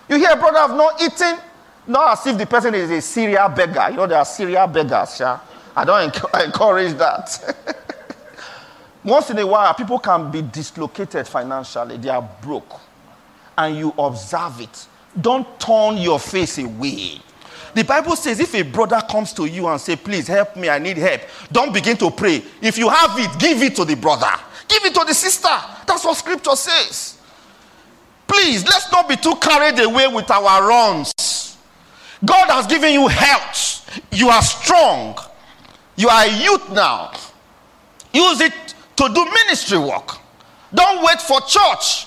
You hear a brother have not eaten, not as if the person is a serial beggar. You know, there are serial beggars, yeah? I don't encourage that. Once in a while, people can be dislocated financially, they are broke, and you observe it. Don't turn your face away. The Bible says if a brother comes to you and say, please help me, I need help, don't begin to pray. If you have it, give it to the brother. Give it to the sister. That's what scripture says. Please, let's not be too carried away with our runs. God has given you health. You are strong. You are a youth now. Use it to do ministry work. Don't wait for church.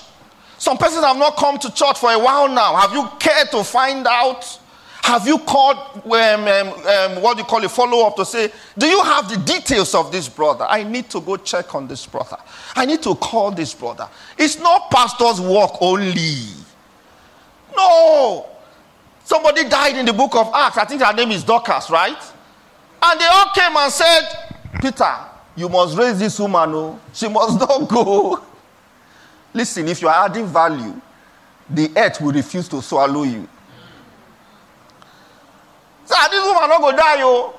Some persons have not come to church for a while now. Have you cared to find out have you called, um, um, um, what do you call it, follow up to say, do you have the details of this brother? I need to go check on this brother. I need to call this brother. It's not pastor's work only. No. Somebody died in the book of Acts. I think her name is Dorcas, right? And they all came and said, Peter, you must raise this woman. Oh. She must not go. Listen, if you are adding value, the earth will refuse to swallow you. Ah, this woman not go die, yo.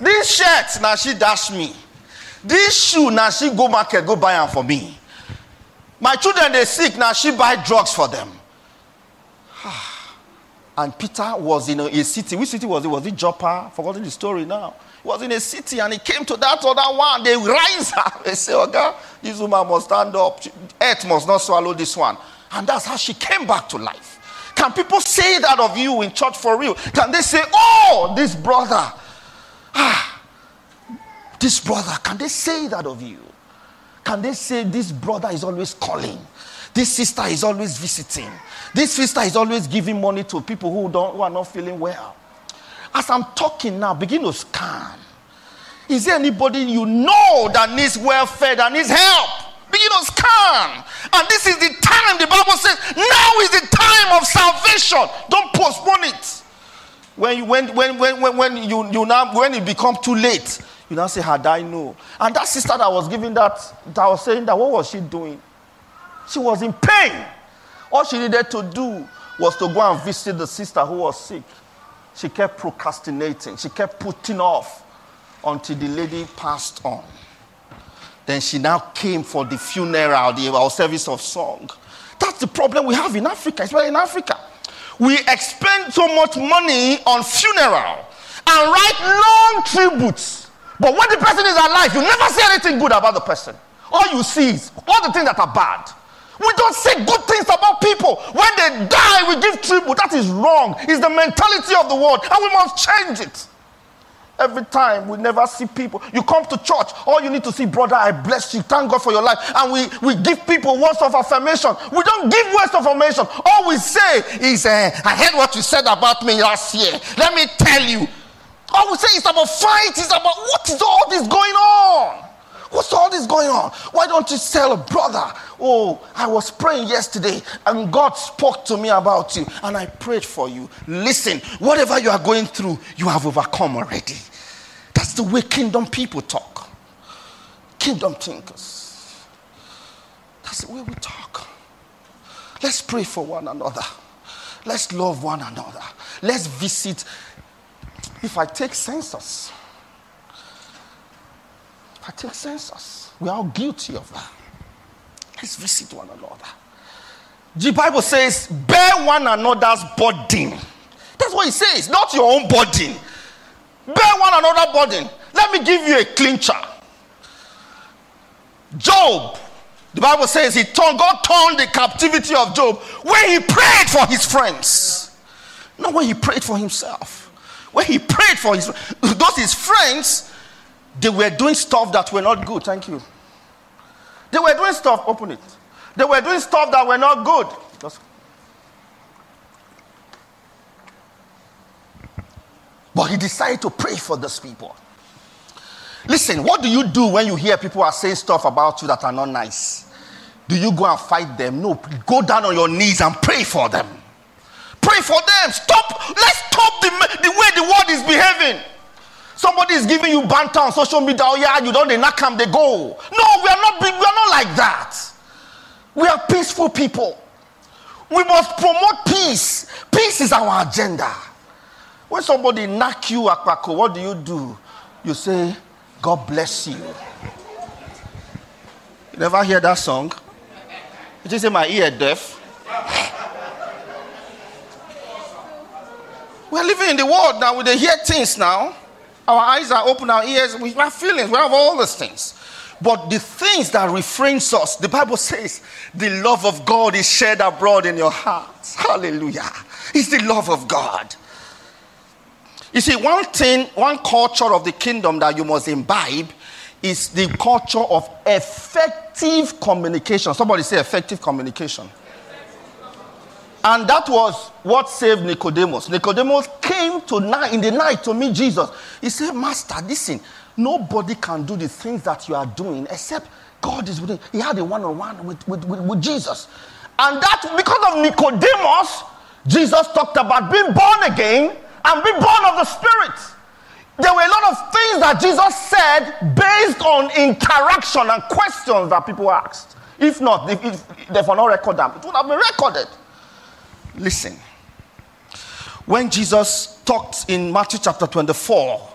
This shirt, now she dash me. This shoe, now she go market, go buy them for me. My children, they sick, now she buy drugs for them. and Peter was in a, a, city. Which city was it? Was it Joppa? Forgotten the story now. He was in a city and he came to that other one. They rise up. They say, "Oh okay, this woman must stand up. Earth must not swallow this one. And that's how she came back to life. Can people say that of you in church for real? Can they say, oh, this brother, ah, this brother, can they say that of you? Can they say this brother is always calling? This sister is always visiting. This sister is always giving money to people who, don't, who are not feeling well. As I'm talking now, begin to scan. Is there anybody you know that needs welfare, that needs help? To scan. And this is the time, the Bible says, now is the time of salvation. Don't postpone it. When you, when, when, when, when, you, you now, when it become too late, you now say, Had I know? And that sister that was giving that, that was saying that, what was she doing? She was in pain. All she needed to do was to go and visit the sister who was sick. She kept procrastinating, she kept putting off until the lady passed on. Then she now came for the funeral, the our service of song. That's the problem we have in Africa, It's especially in Africa. We expend so much money on funeral and write long tributes. But when the person is alive, you never say anything good about the person. All you see is all the things that are bad. We don't say good things about people. When they die, we give tribute. That is wrong. It's the mentality of the world, and we must change it. Every time we never see people. You come to church, all you need to see, brother, I bless you. Thank God for your life. And we, we give people words of affirmation. We don't give words of affirmation. All we say is, uh, I heard what you said about me last year. Let me tell you. All we say is about fight, it's about what is all this going on? What's all this going on? Why don't you tell a brother, Oh, I was praying yesterday and God spoke to me about you and I prayed for you. Listen, whatever you are going through, you have overcome already. That's the way kingdom people talk. Kingdom thinkers. That's the way we talk. Let's pray for one another. Let's love one another. Let's visit. If I take census, if I take census, we are all guilty of that. Let's visit one another. The Bible says, bear one another's burden. That's what it says, not your own burden. Bear one another burden. Let me give you a clincher. Job, the Bible says he turned, God turned the captivity of Job when he prayed for his friends. Not when he prayed for himself. When he prayed for his those his friends, they were doing stuff that were not good. Thank you. They were doing stuff, open it. They were doing stuff that were not good. Just But he decided to pray for those people. Listen, what do you do when you hear people are saying stuff about you that are not nice? Do you go and fight them? No, go down on your knees and pray for them. Pray for them. Stop. Let's stop the, the way the world is behaving. Somebody is giving you banter on social media. Oh, yeah, you don't they knock them, they go. No, we are not we are not like that. We are peaceful people. We must promote peace. Peace is our agenda. When somebody knock you akpako, what do you do? You say, God bless you. You never hear that song? You just say my ear deaf. We're living in the world now. We hear things now. Our eyes are open, our ears, we have feelings, we have all these things. But the things that refrains us, the Bible says, the love of God is shed abroad in your hearts. Hallelujah. It's the love of God. You see, one thing, one culture of the kingdom that you must imbibe is the culture of effective communication. Somebody say effective communication. And that was what saved Nicodemus. Nicodemus came to night in the night to meet Jesus. He said, Master, listen, nobody can do the things that you are doing except God is with him. He had a one-on-one with, with, with, with Jesus. And that because of Nicodemus, Jesus talked about being born again and being born of the Spirit. There were a lot of things that Jesus said based on interaction and questions that people asked. If not, if, if they were not record them, it would have been recorded. Listen. When Jesus talked in Matthew chapter 24,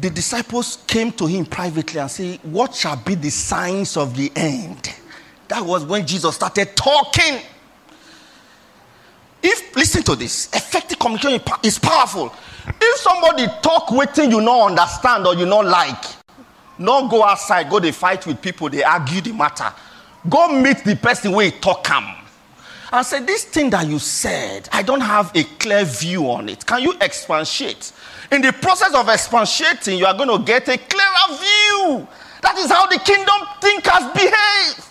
the disciples came to him privately and said, What shall be the signs of the end? That was when Jesus started talking. If listen to this, effective communication is powerful. If somebody talk waiting you not understand or you not like, not go outside, go they fight with people, they argue the matter. Go meet the person where he talk come and said, This thing that you said, I don't have a clear view on it. Can you expatiate? In the process of expatiating, you are going to get a clearer view. That is how the kingdom thinkers behave.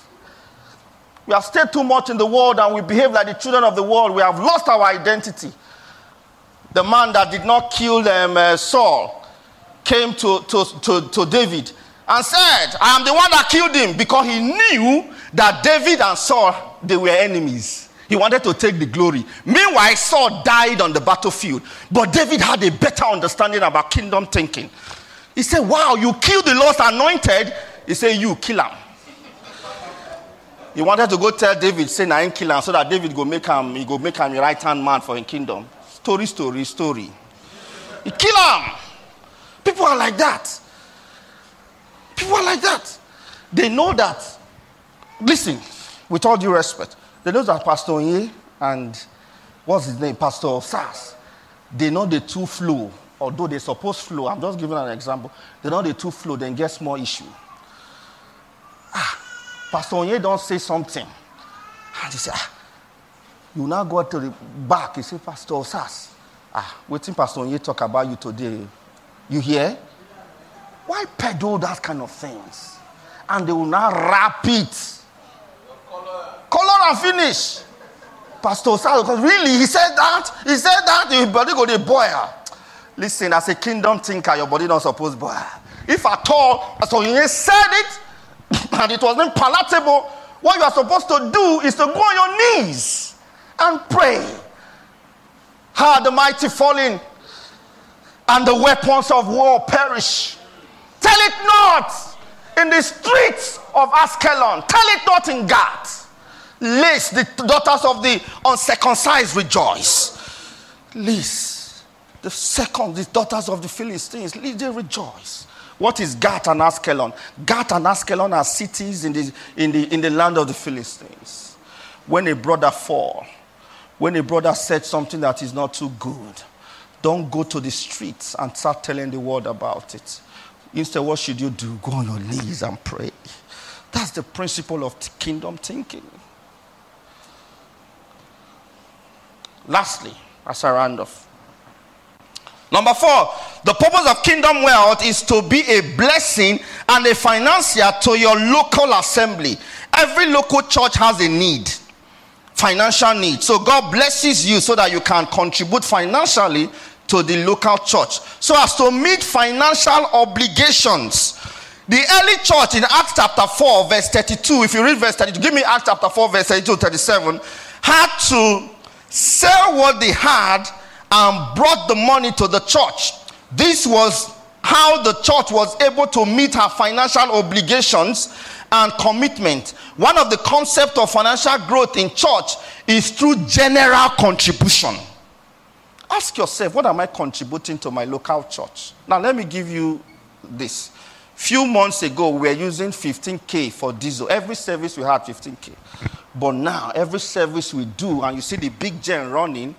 We have stayed too much in the world and we behave like the children of the world. We have lost our identity. The man that did not kill um, uh, Saul came to, to, to, to David and said, I am the one that killed him because he knew that David and Saul, they were enemies. He wanted to take the glory. Meanwhile, Saul died on the battlefield. But David had a better understanding about kingdom thinking. He said, Wow, you killed the Lord's anointed. He said, You kill him. He wanted to go tell David, say, I ain't kill him, so that David go make him, he go make him a right hand man for his kingdom. Story, story, story. He kill him. People are like that. People are like that. They know that. Listen, with all due respect, they know that Pastor Onye and what's his name, Pastor Sars, they know the two flow, although they suppose flow. I'm just giving an example. They know the two flow, then get small issue. Ah, Pastor Onye don't say something. And they say, ah, you now go to the back. You say, Pastor Sars, ah, waiting Pastor Onye talk about you today. You hear? Why peddle that kind of things? And they will now wrap it. Color and finish. Pastor Sal, because really, he said that. He said that your body go to boil. Listen, as a kingdom thinker, your body don't supposed boil. If at all, so you said it, and it wasn't palatable, what you are supposed to do is to go on your knees and pray. How the mighty falling and the weapons of war perish. Tell it not in the streets of Askelon. Tell it not in Gath. Lest the daughters of the uncircumcised rejoice. Lest the second, the daughters of the Philistines, lest they rejoice. What is Gath and Askelon? Gath and Askelon are cities in the, in, the, in the land of the Philistines. When a brother fall, when a brother said something that is not too good, don't go to the streets and start telling the world about it. Instead, what should you do? Go on your knees and pray. That's the principle of kingdom thinking. Lastly, as I round off. Number four, the purpose of kingdom wealth is to be a blessing and a financier to your local assembly. Every local church has a need, financial need. So God blesses you so that you can contribute financially to the local church so as to meet financial obligations. The early church in Acts chapter 4, verse 32, if you read verse 32, give me Acts chapter 4, verse 32 37, had to sell what they had and brought the money to the church. This was how the church was able to meet her financial obligations and commitment. One of the concepts of financial growth in church is through general contribution. Ask yourself, what am I contributing to my local church? Now, let me give you this. Few months ago, we were using 15K for diesel. Every service we had 15K. But now, every service we do, and you see the big gen running,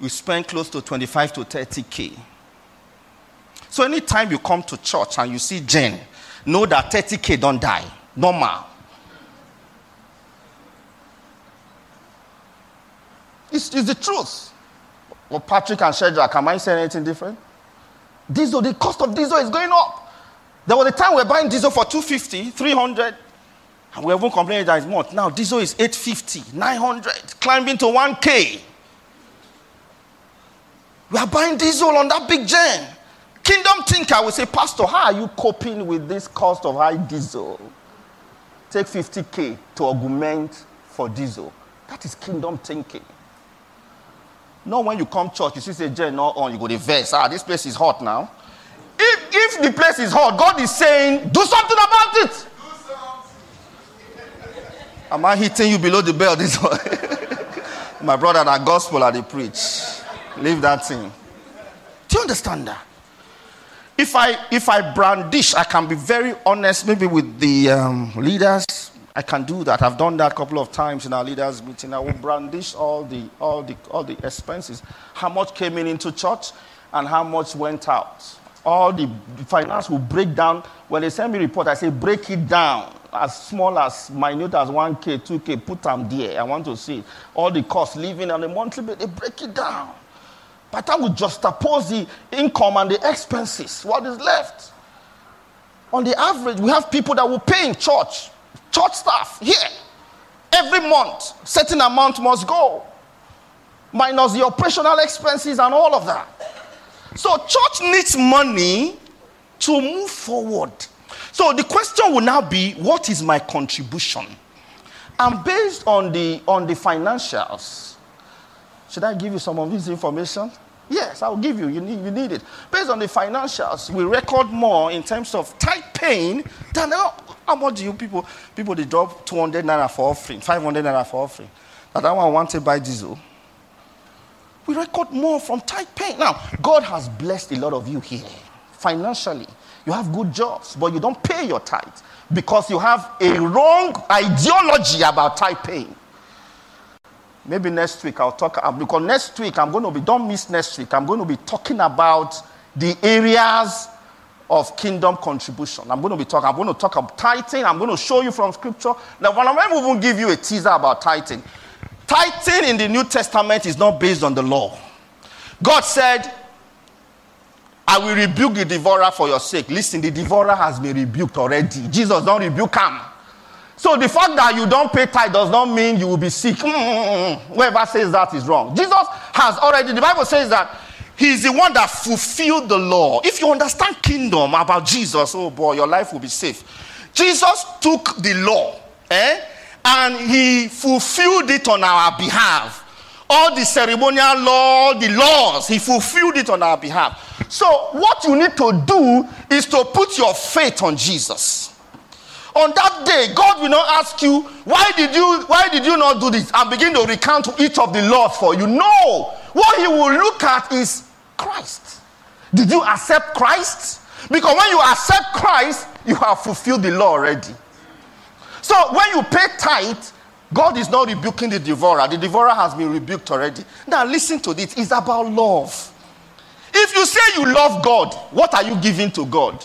we spend close to 25 to 30K. So, anytime you come to church and you see gen, know that 30K don't die. Normal. It's, it's the truth. Well, Patrick and Shadrach, am I saying anything different? Diesel, the cost of diesel is going up. There was a time we were buying diesel for 250, 300, and we haven't complained that it's more. Now diesel is 850, 900, climbing to 1K. We are buying diesel on that big gen. Kingdom thinker will say, Pastor, how are you coping with this cost of high diesel? Take 50K to augment for diesel. That is kingdom thinking. Not when you come church, you see say Jen not on, you go to verse. Ah, this place is hot now. If, if the place is hot, God is saying, do something about it. Am I hitting you below the belt this one? My brother, that gospel I preach. Leave that thing. Do you understand that? If I if I brandish, I can be very honest, maybe with the um, leaders, I can do that. I've done that a couple of times in our leaders' meeting. I will brandish all the all the all the expenses. How much came in into church and how much went out. All the finance will break down. When they send me report, I say break it down as small as minute as 1k, 2k, put them there. I want to see all the costs living on a monthly basis. They break it down. But I would we juxtapose the income and the expenses, what is left? On the average, we have people that will pay in church Church staff here. Every month, certain amount must go, minus the operational expenses and all of that. So, church needs money to move forward. So, the question will now be what is my contribution? And based on the, on the financials, should I give you some of this information? Yes, I'll give you. You need, you need it. Based on the financials, we record more in terms of tithe paying than how, how much do you people people they drop 200 naira for offering, 500 naira for offering. That I want to buy diesel. We record more from tithe paying. Now, God has blessed a lot of you here financially. You have good jobs, but you don't pay your tithe because you have a wrong ideology about tithe paying. Maybe next week I'll talk, uh, because next week I'm going to be, don't miss next week, I'm going to be talking about the areas of kingdom contribution. I'm going to be talking, I'm going to talk about tithing. I'm going to show you from scripture. Now, when I'm even give you a teaser about tithing. Tithing in the New Testament is not based on the law. God said, I will rebuke the devourer for your sake. Listen, the devourer has been rebuked already. Jesus don't rebuke him. So the fact that you don't pay tithe does not mean you will be sick. Mm-mm-mm. Whoever says that is wrong. Jesus has already, the Bible says that he's the one that fulfilled the law. If you understand kingdom about Jesus, oh boy, your life will be safe. Jesus took the law eh, and he fulfilled it on our behalf. All the ceremonial law, the laws, he fulfilled it on our behalf. So what you need to do is to put your faith on Jesus. On that day, God will not ask you, why did you, why did you not do this? And begin to recount each of the laws for you. No. What he will look at is Christ. Did you accept Christ? Because when you accept Christ, you have fulfilled the law already. So when you pay tithe, God is not rebuking the devourer. The devourer has been rebuked already. Now listen to this. It's about love. If you say you love God, what are you giving to God?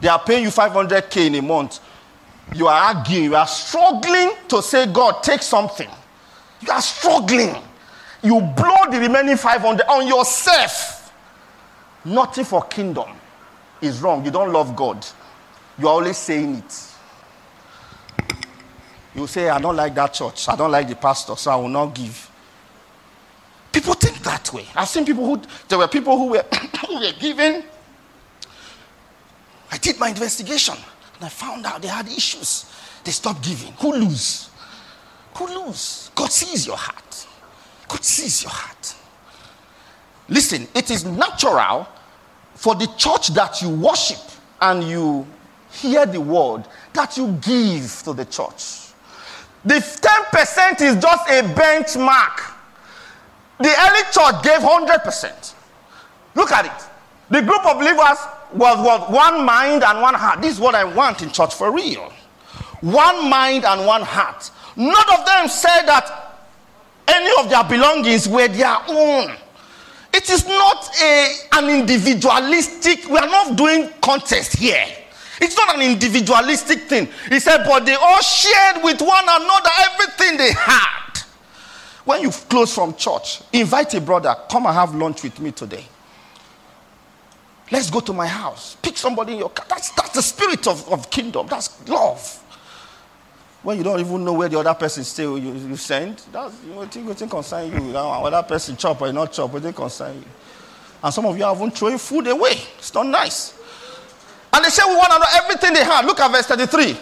They are paying you 500k in a month you are arguing, you are struggling to say, God, take something. You are struggling. You blow the remaining 500 on yourself. Nothing for kingdom is wrong. You don't love God. You are always saying it. You say, I don't like that church. I don't like the pastor, so I will not give. People think that way. I've seen people who, there were people who were, who were giving. I did my investigation. And I found out they had issues. They stopped giving. Who lose? Who lose? God sees your heart. God sees your heart. Listen, it is natural for the church that you worship and you hear the word that you give to the church. The 10% is just a benchmark. The early church gave 100%. Look at it. The group of believers was what? One mind and one heart. This is what I want in church for real. One mind and one heart. None of them said that any of their belongings were their own. It is not a, an individualistic, we are not doing contest here. It's not an individualistic thing. He said, but they all shared with one another everything they had. When you close from church, invite a brother, come and have lunch with me today. Let's go to my house. Pick somebody in your car. That's, that's the spirit of, of kingdom. That's love. When you don't even know where the other person stay, you, you send, that's you know, think concern you. Now, whether person chop or not chop, they concern you. And some of you haven't thrown food away. It's not nice. And they we want to know everything they had. Look at verse 33.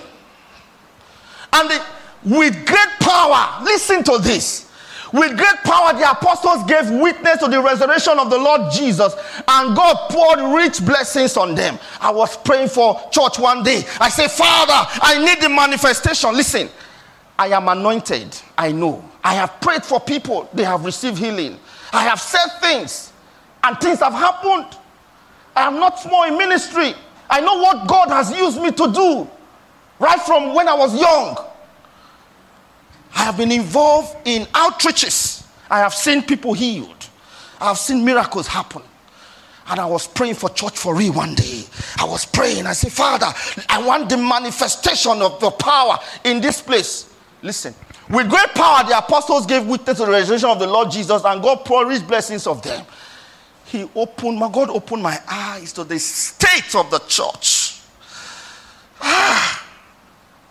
And they, with great power, listen to this. With great power, the apostles gave witness to the resurrection of the Lord Jesus, and God poured rich blessings on them. I was praying for church one day. I said, Father, I need the manifestation. Listen, I am anointed. I know. I have prayed for people, they have received healing. I have said things, and things have happened. I am not small in ministry. I know what God has used me to do right from when I was young. I have been involved in outreaches. I have seen people healed. I have seen miracles happen. And I was praying for church for real one day. I was praying. I said, Father, I want the manifestation of the power in this place. Listen, with great power, the apostles gave witness to the resurrection of the Lord Jesus, and God poured rich blessings of them. He opened, my God opened my eyes to the state of the church. Ah,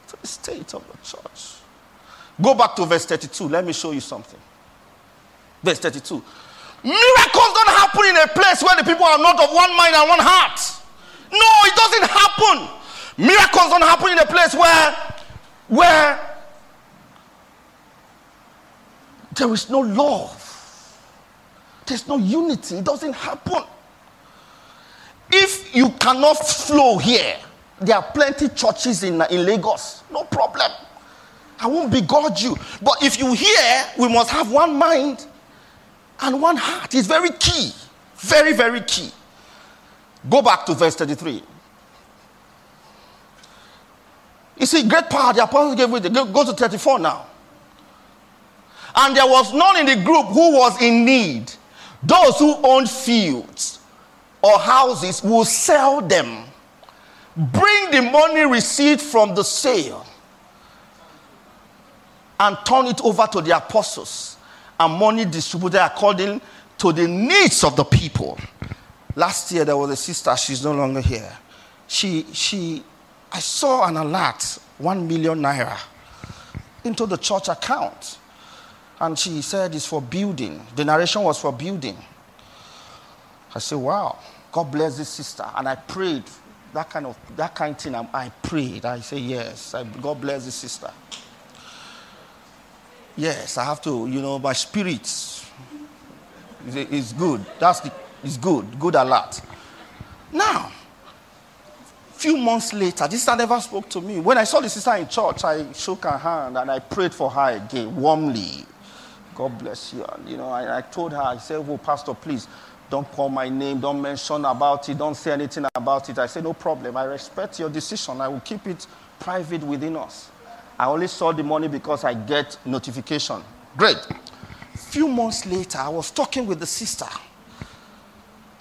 to the state of the church. Go back to verse 32. Let me show you something. Verse 32. Miracles don't happen in a place where the people are not of one mind and one heart. No, it doesn't happen. Miracles don't happen in a place where where there is no love. There's no unity. It doesn't happen. If you cannot flow here, there are plenty churches in, in Lagos. No problem. I won't begrudge you. But if you hear, we must have one mind and one heart. It's very key. Very, very key. Go back to verse 33. You see, great power the apostles gave with it. Go to 34 now. And there was none in the group who was in need. Those who own fields or houses will sell them. Bring the money received from the sale and turn it over to the apostles and money distributed according to the needs of the people. Last year there was a sister, she's no longer here. She, she, I saw an alert, one million naira, into the church account. And she said it's for building. The narration was for building. I said, wow, God bless this sister. And I prayed that kind of that kind of thing. I, I prayed. I say yes. I, God bless this sister. Yes, I have to, you know, my spirit is good. That's the, it's good. Good a lot. Now, few months later, this sister never spoke to me. When I saw the sister in church, I shook her hand and I prayed for her again, warmly. God bless you. And, you know, I, I told her, I said, oh, Pastor, please, don't call my name, don't mention about it, don't say anything about it. I said, no problem. I respect your decision. I will keep it private within us. I only saw the money because I get notification. Great. Few months later, I was talking with the sister,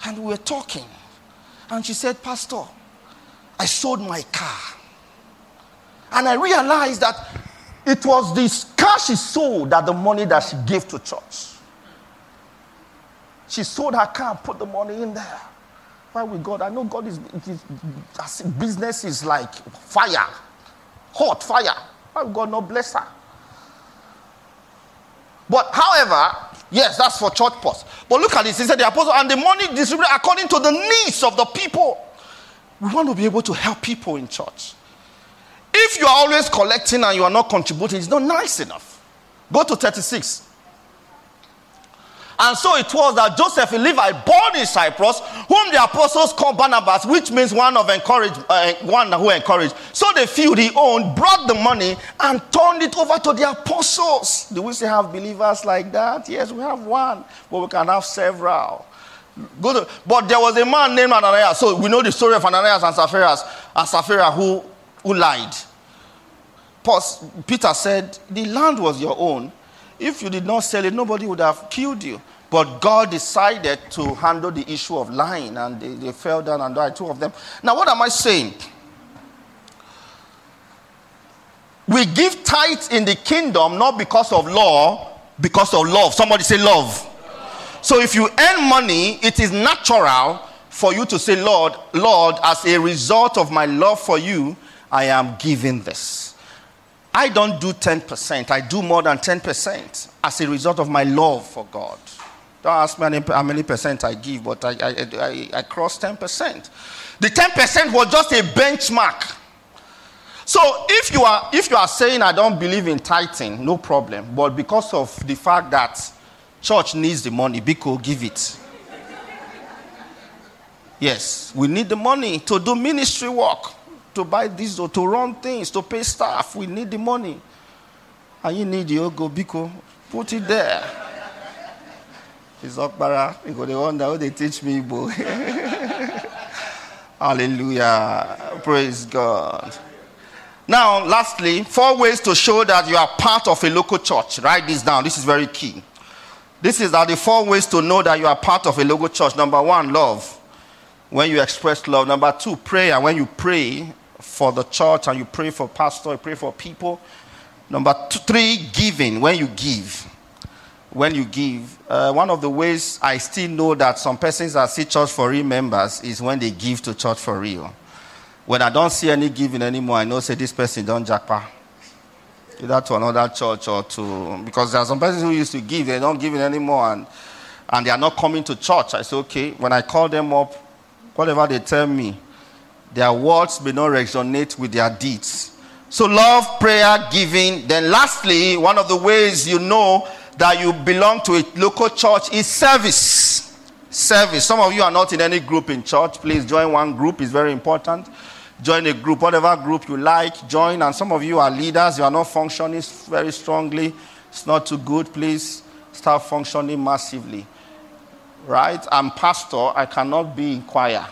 and we were talking, and she said, "Pastor, I sold my car, and I realized that it was this she sold that the money that she gave to church. She sold her car and put the money in there. Why with God? I know God is, is business is like fire, hot fire. Why would God not bless her? But however, yes, that's for church post. But look at this. He said the apostle and the money distributed according to the needs of the people. We want to be able to help people in church. If you are always collecting and you are not contributing, it's not nice enough. Go to 36. And so it was that Joseph and Levi born in Cyprus, whom the apostles called Barnabas, which means one of encourage, uh, one who encouraged. So the few he owned brought the money and turned it over to the apostles. Do we still have believers like that? Yes, we have one, but we can have several. But there was a man named Ananias. So we know the story of Ananias and Sapphira, and Sapphira who, who lied. Peter said, The land was your own if you did not sell it, nobody would have killed you. But God decided to handle the issue of lying, and they, they fell down and died, two of them. Now, what am I saying? We give tithes in the kingdom not because of law, because of love. Somebody say love. So if you earn money, it is natural for you to say, Lord, Lord, as a result of my love for you, I am giving this. I don't do 10%, I do more than 10% as a result of my love for God. Don't ask me how many percent I give, but I, I, I, I crossed 10%. The 10% was just a benchmark. So if you are if you are saying I don't believe in tithing, no problem. But because of the fact that church needs the money, Biko give it. yes, we need the money to do ministry work to buy this or to run things, to pay staff. We need the money. And you need the Ogo Biko. Put it there. It's Okbara. You go the one that they teach me, boy. Hallelujah. Praise God. Now, lastly, four ways to show that you are part of a local church. Write this down. This is very key. This is are the four ways to know that you are part of a local church. Number one, love. When you express love. Number two, prayer. When you pray, for the church and you pray for pastor, you pray for people. Number two, three, giving. When you give. When you give. Uh, one of the ways I still know that some persons are see church for real members is when they give to church for real. When I don't see any giving anymore, I know say this person don't jackpot. Either to another church or to because there are some persons who used to give, they don't give it anymore and and they are not coming to church. I say, okay, when I call them up, whatever they tell me, their words may not resonate with their deeds. So, love, prayer, giving. Then, lastly, one of the ways you know that you belong to a local church is service. service. Some of you are not in any group in church. Please join one group, it's very important. Join a group, whatever group you like, join. And some of you are leaders, you are not functioning very strongly. It's not too good. Please start functioning massively. Right? I'm pastor, I cannot be in choir.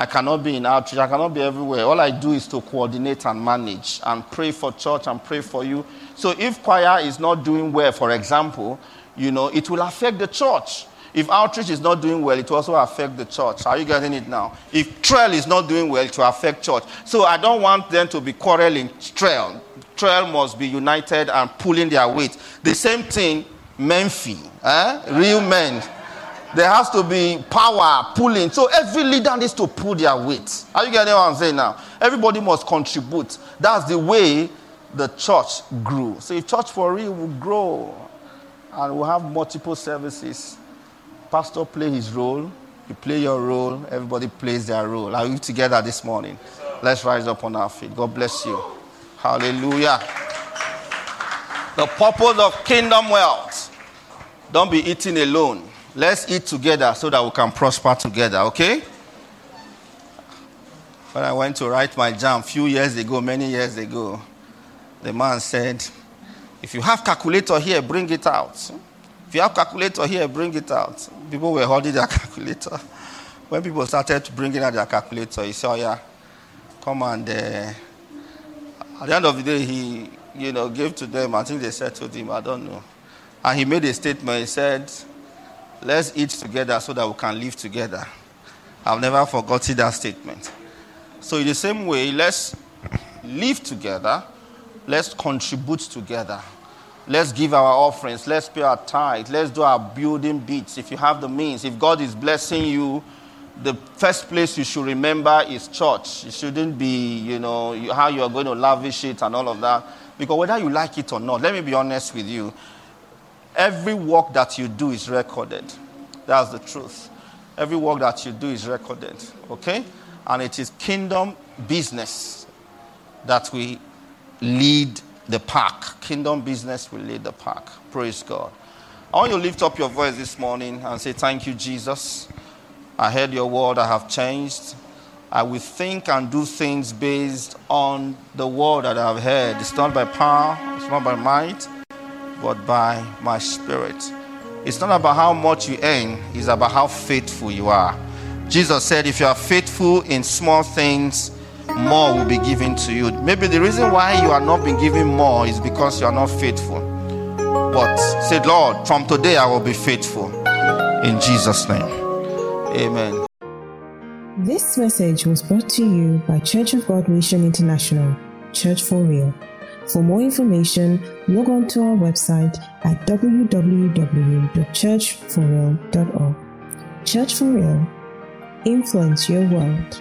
I cannot be in outreach. I cannot be everywhere. All I do is to coordinate and manage and pray for church and pray for you. So if choir is not doing well, for example, you know, it will affect the church. If outreach is not doing well, it will also affect the church. Are you getting it now? If trail is not doing well, it will affect church. So I don't want them to be quarreling. Trail, trail must be united and pulling their weight. The same thing, Menfi, eh? real men. There has to be power pulling. So every leader needs to pull their weight. Are you getting what I'm saying now? Everybody must contribute. That's the way the church grew. So if church for real will grow and we'll have multiple services pastor play his role, you play your role, everybody plays their role. Are we together this morning? Let's rise up on our feet. God bless you. Hallelujah. The purpose of kingdom wealth. Don't be eating alone. Let's eat together so that we can prosper together, okay? When I went to write my JAMB a few years ago, many years ago, the man said, If you have calculator here, bring it out. If you have calculator here, bring it out. People were holding their calculator. When people started bringing out their calculator, he said, oh, yeah, come and uh, at the end of the day, he, you know, gave to them. I think they said to him, I don't know. And he made a statement. He said, let's eat together so that we can live together. I've never forgotten that statement. So in the same way, let's live together. Let's contribute together. Let's give our offerings. Let's pay our tithe. Let's do our building bits. If you have the means, if God is blessing you, the first place you should remember is church. It shouldn't be, you know, how you are going to lavish it and all of that. Because whether you like it or not, let me be honest with you. Every work that you do is recorded. That's the truth. Every work that you do is recorded. Okay? And it is kingdom business that we lead the pack. Kingdom business will lead the pack. Praise God. I want you to lift up your voice this morning and say, Thank you, Jesus. I heard your word, I have changed. I will think and do things based on the word that I have heard. It's not by power, it's not by might, but by my spirit. It's not about how much you earn, it's about how faithful you are. Jesus said, If you are faithful in small things, more will be given to you. Maybe the reason why you are not being given more is because you are not faithful. But say, Lord, from today I will be faithful. In Jesus' name. Amen. This message was brought to you by Church of God Mission International, Church for Real. For more information, log on to our website at www.churchforreal.org. Church for Real. Influence your world.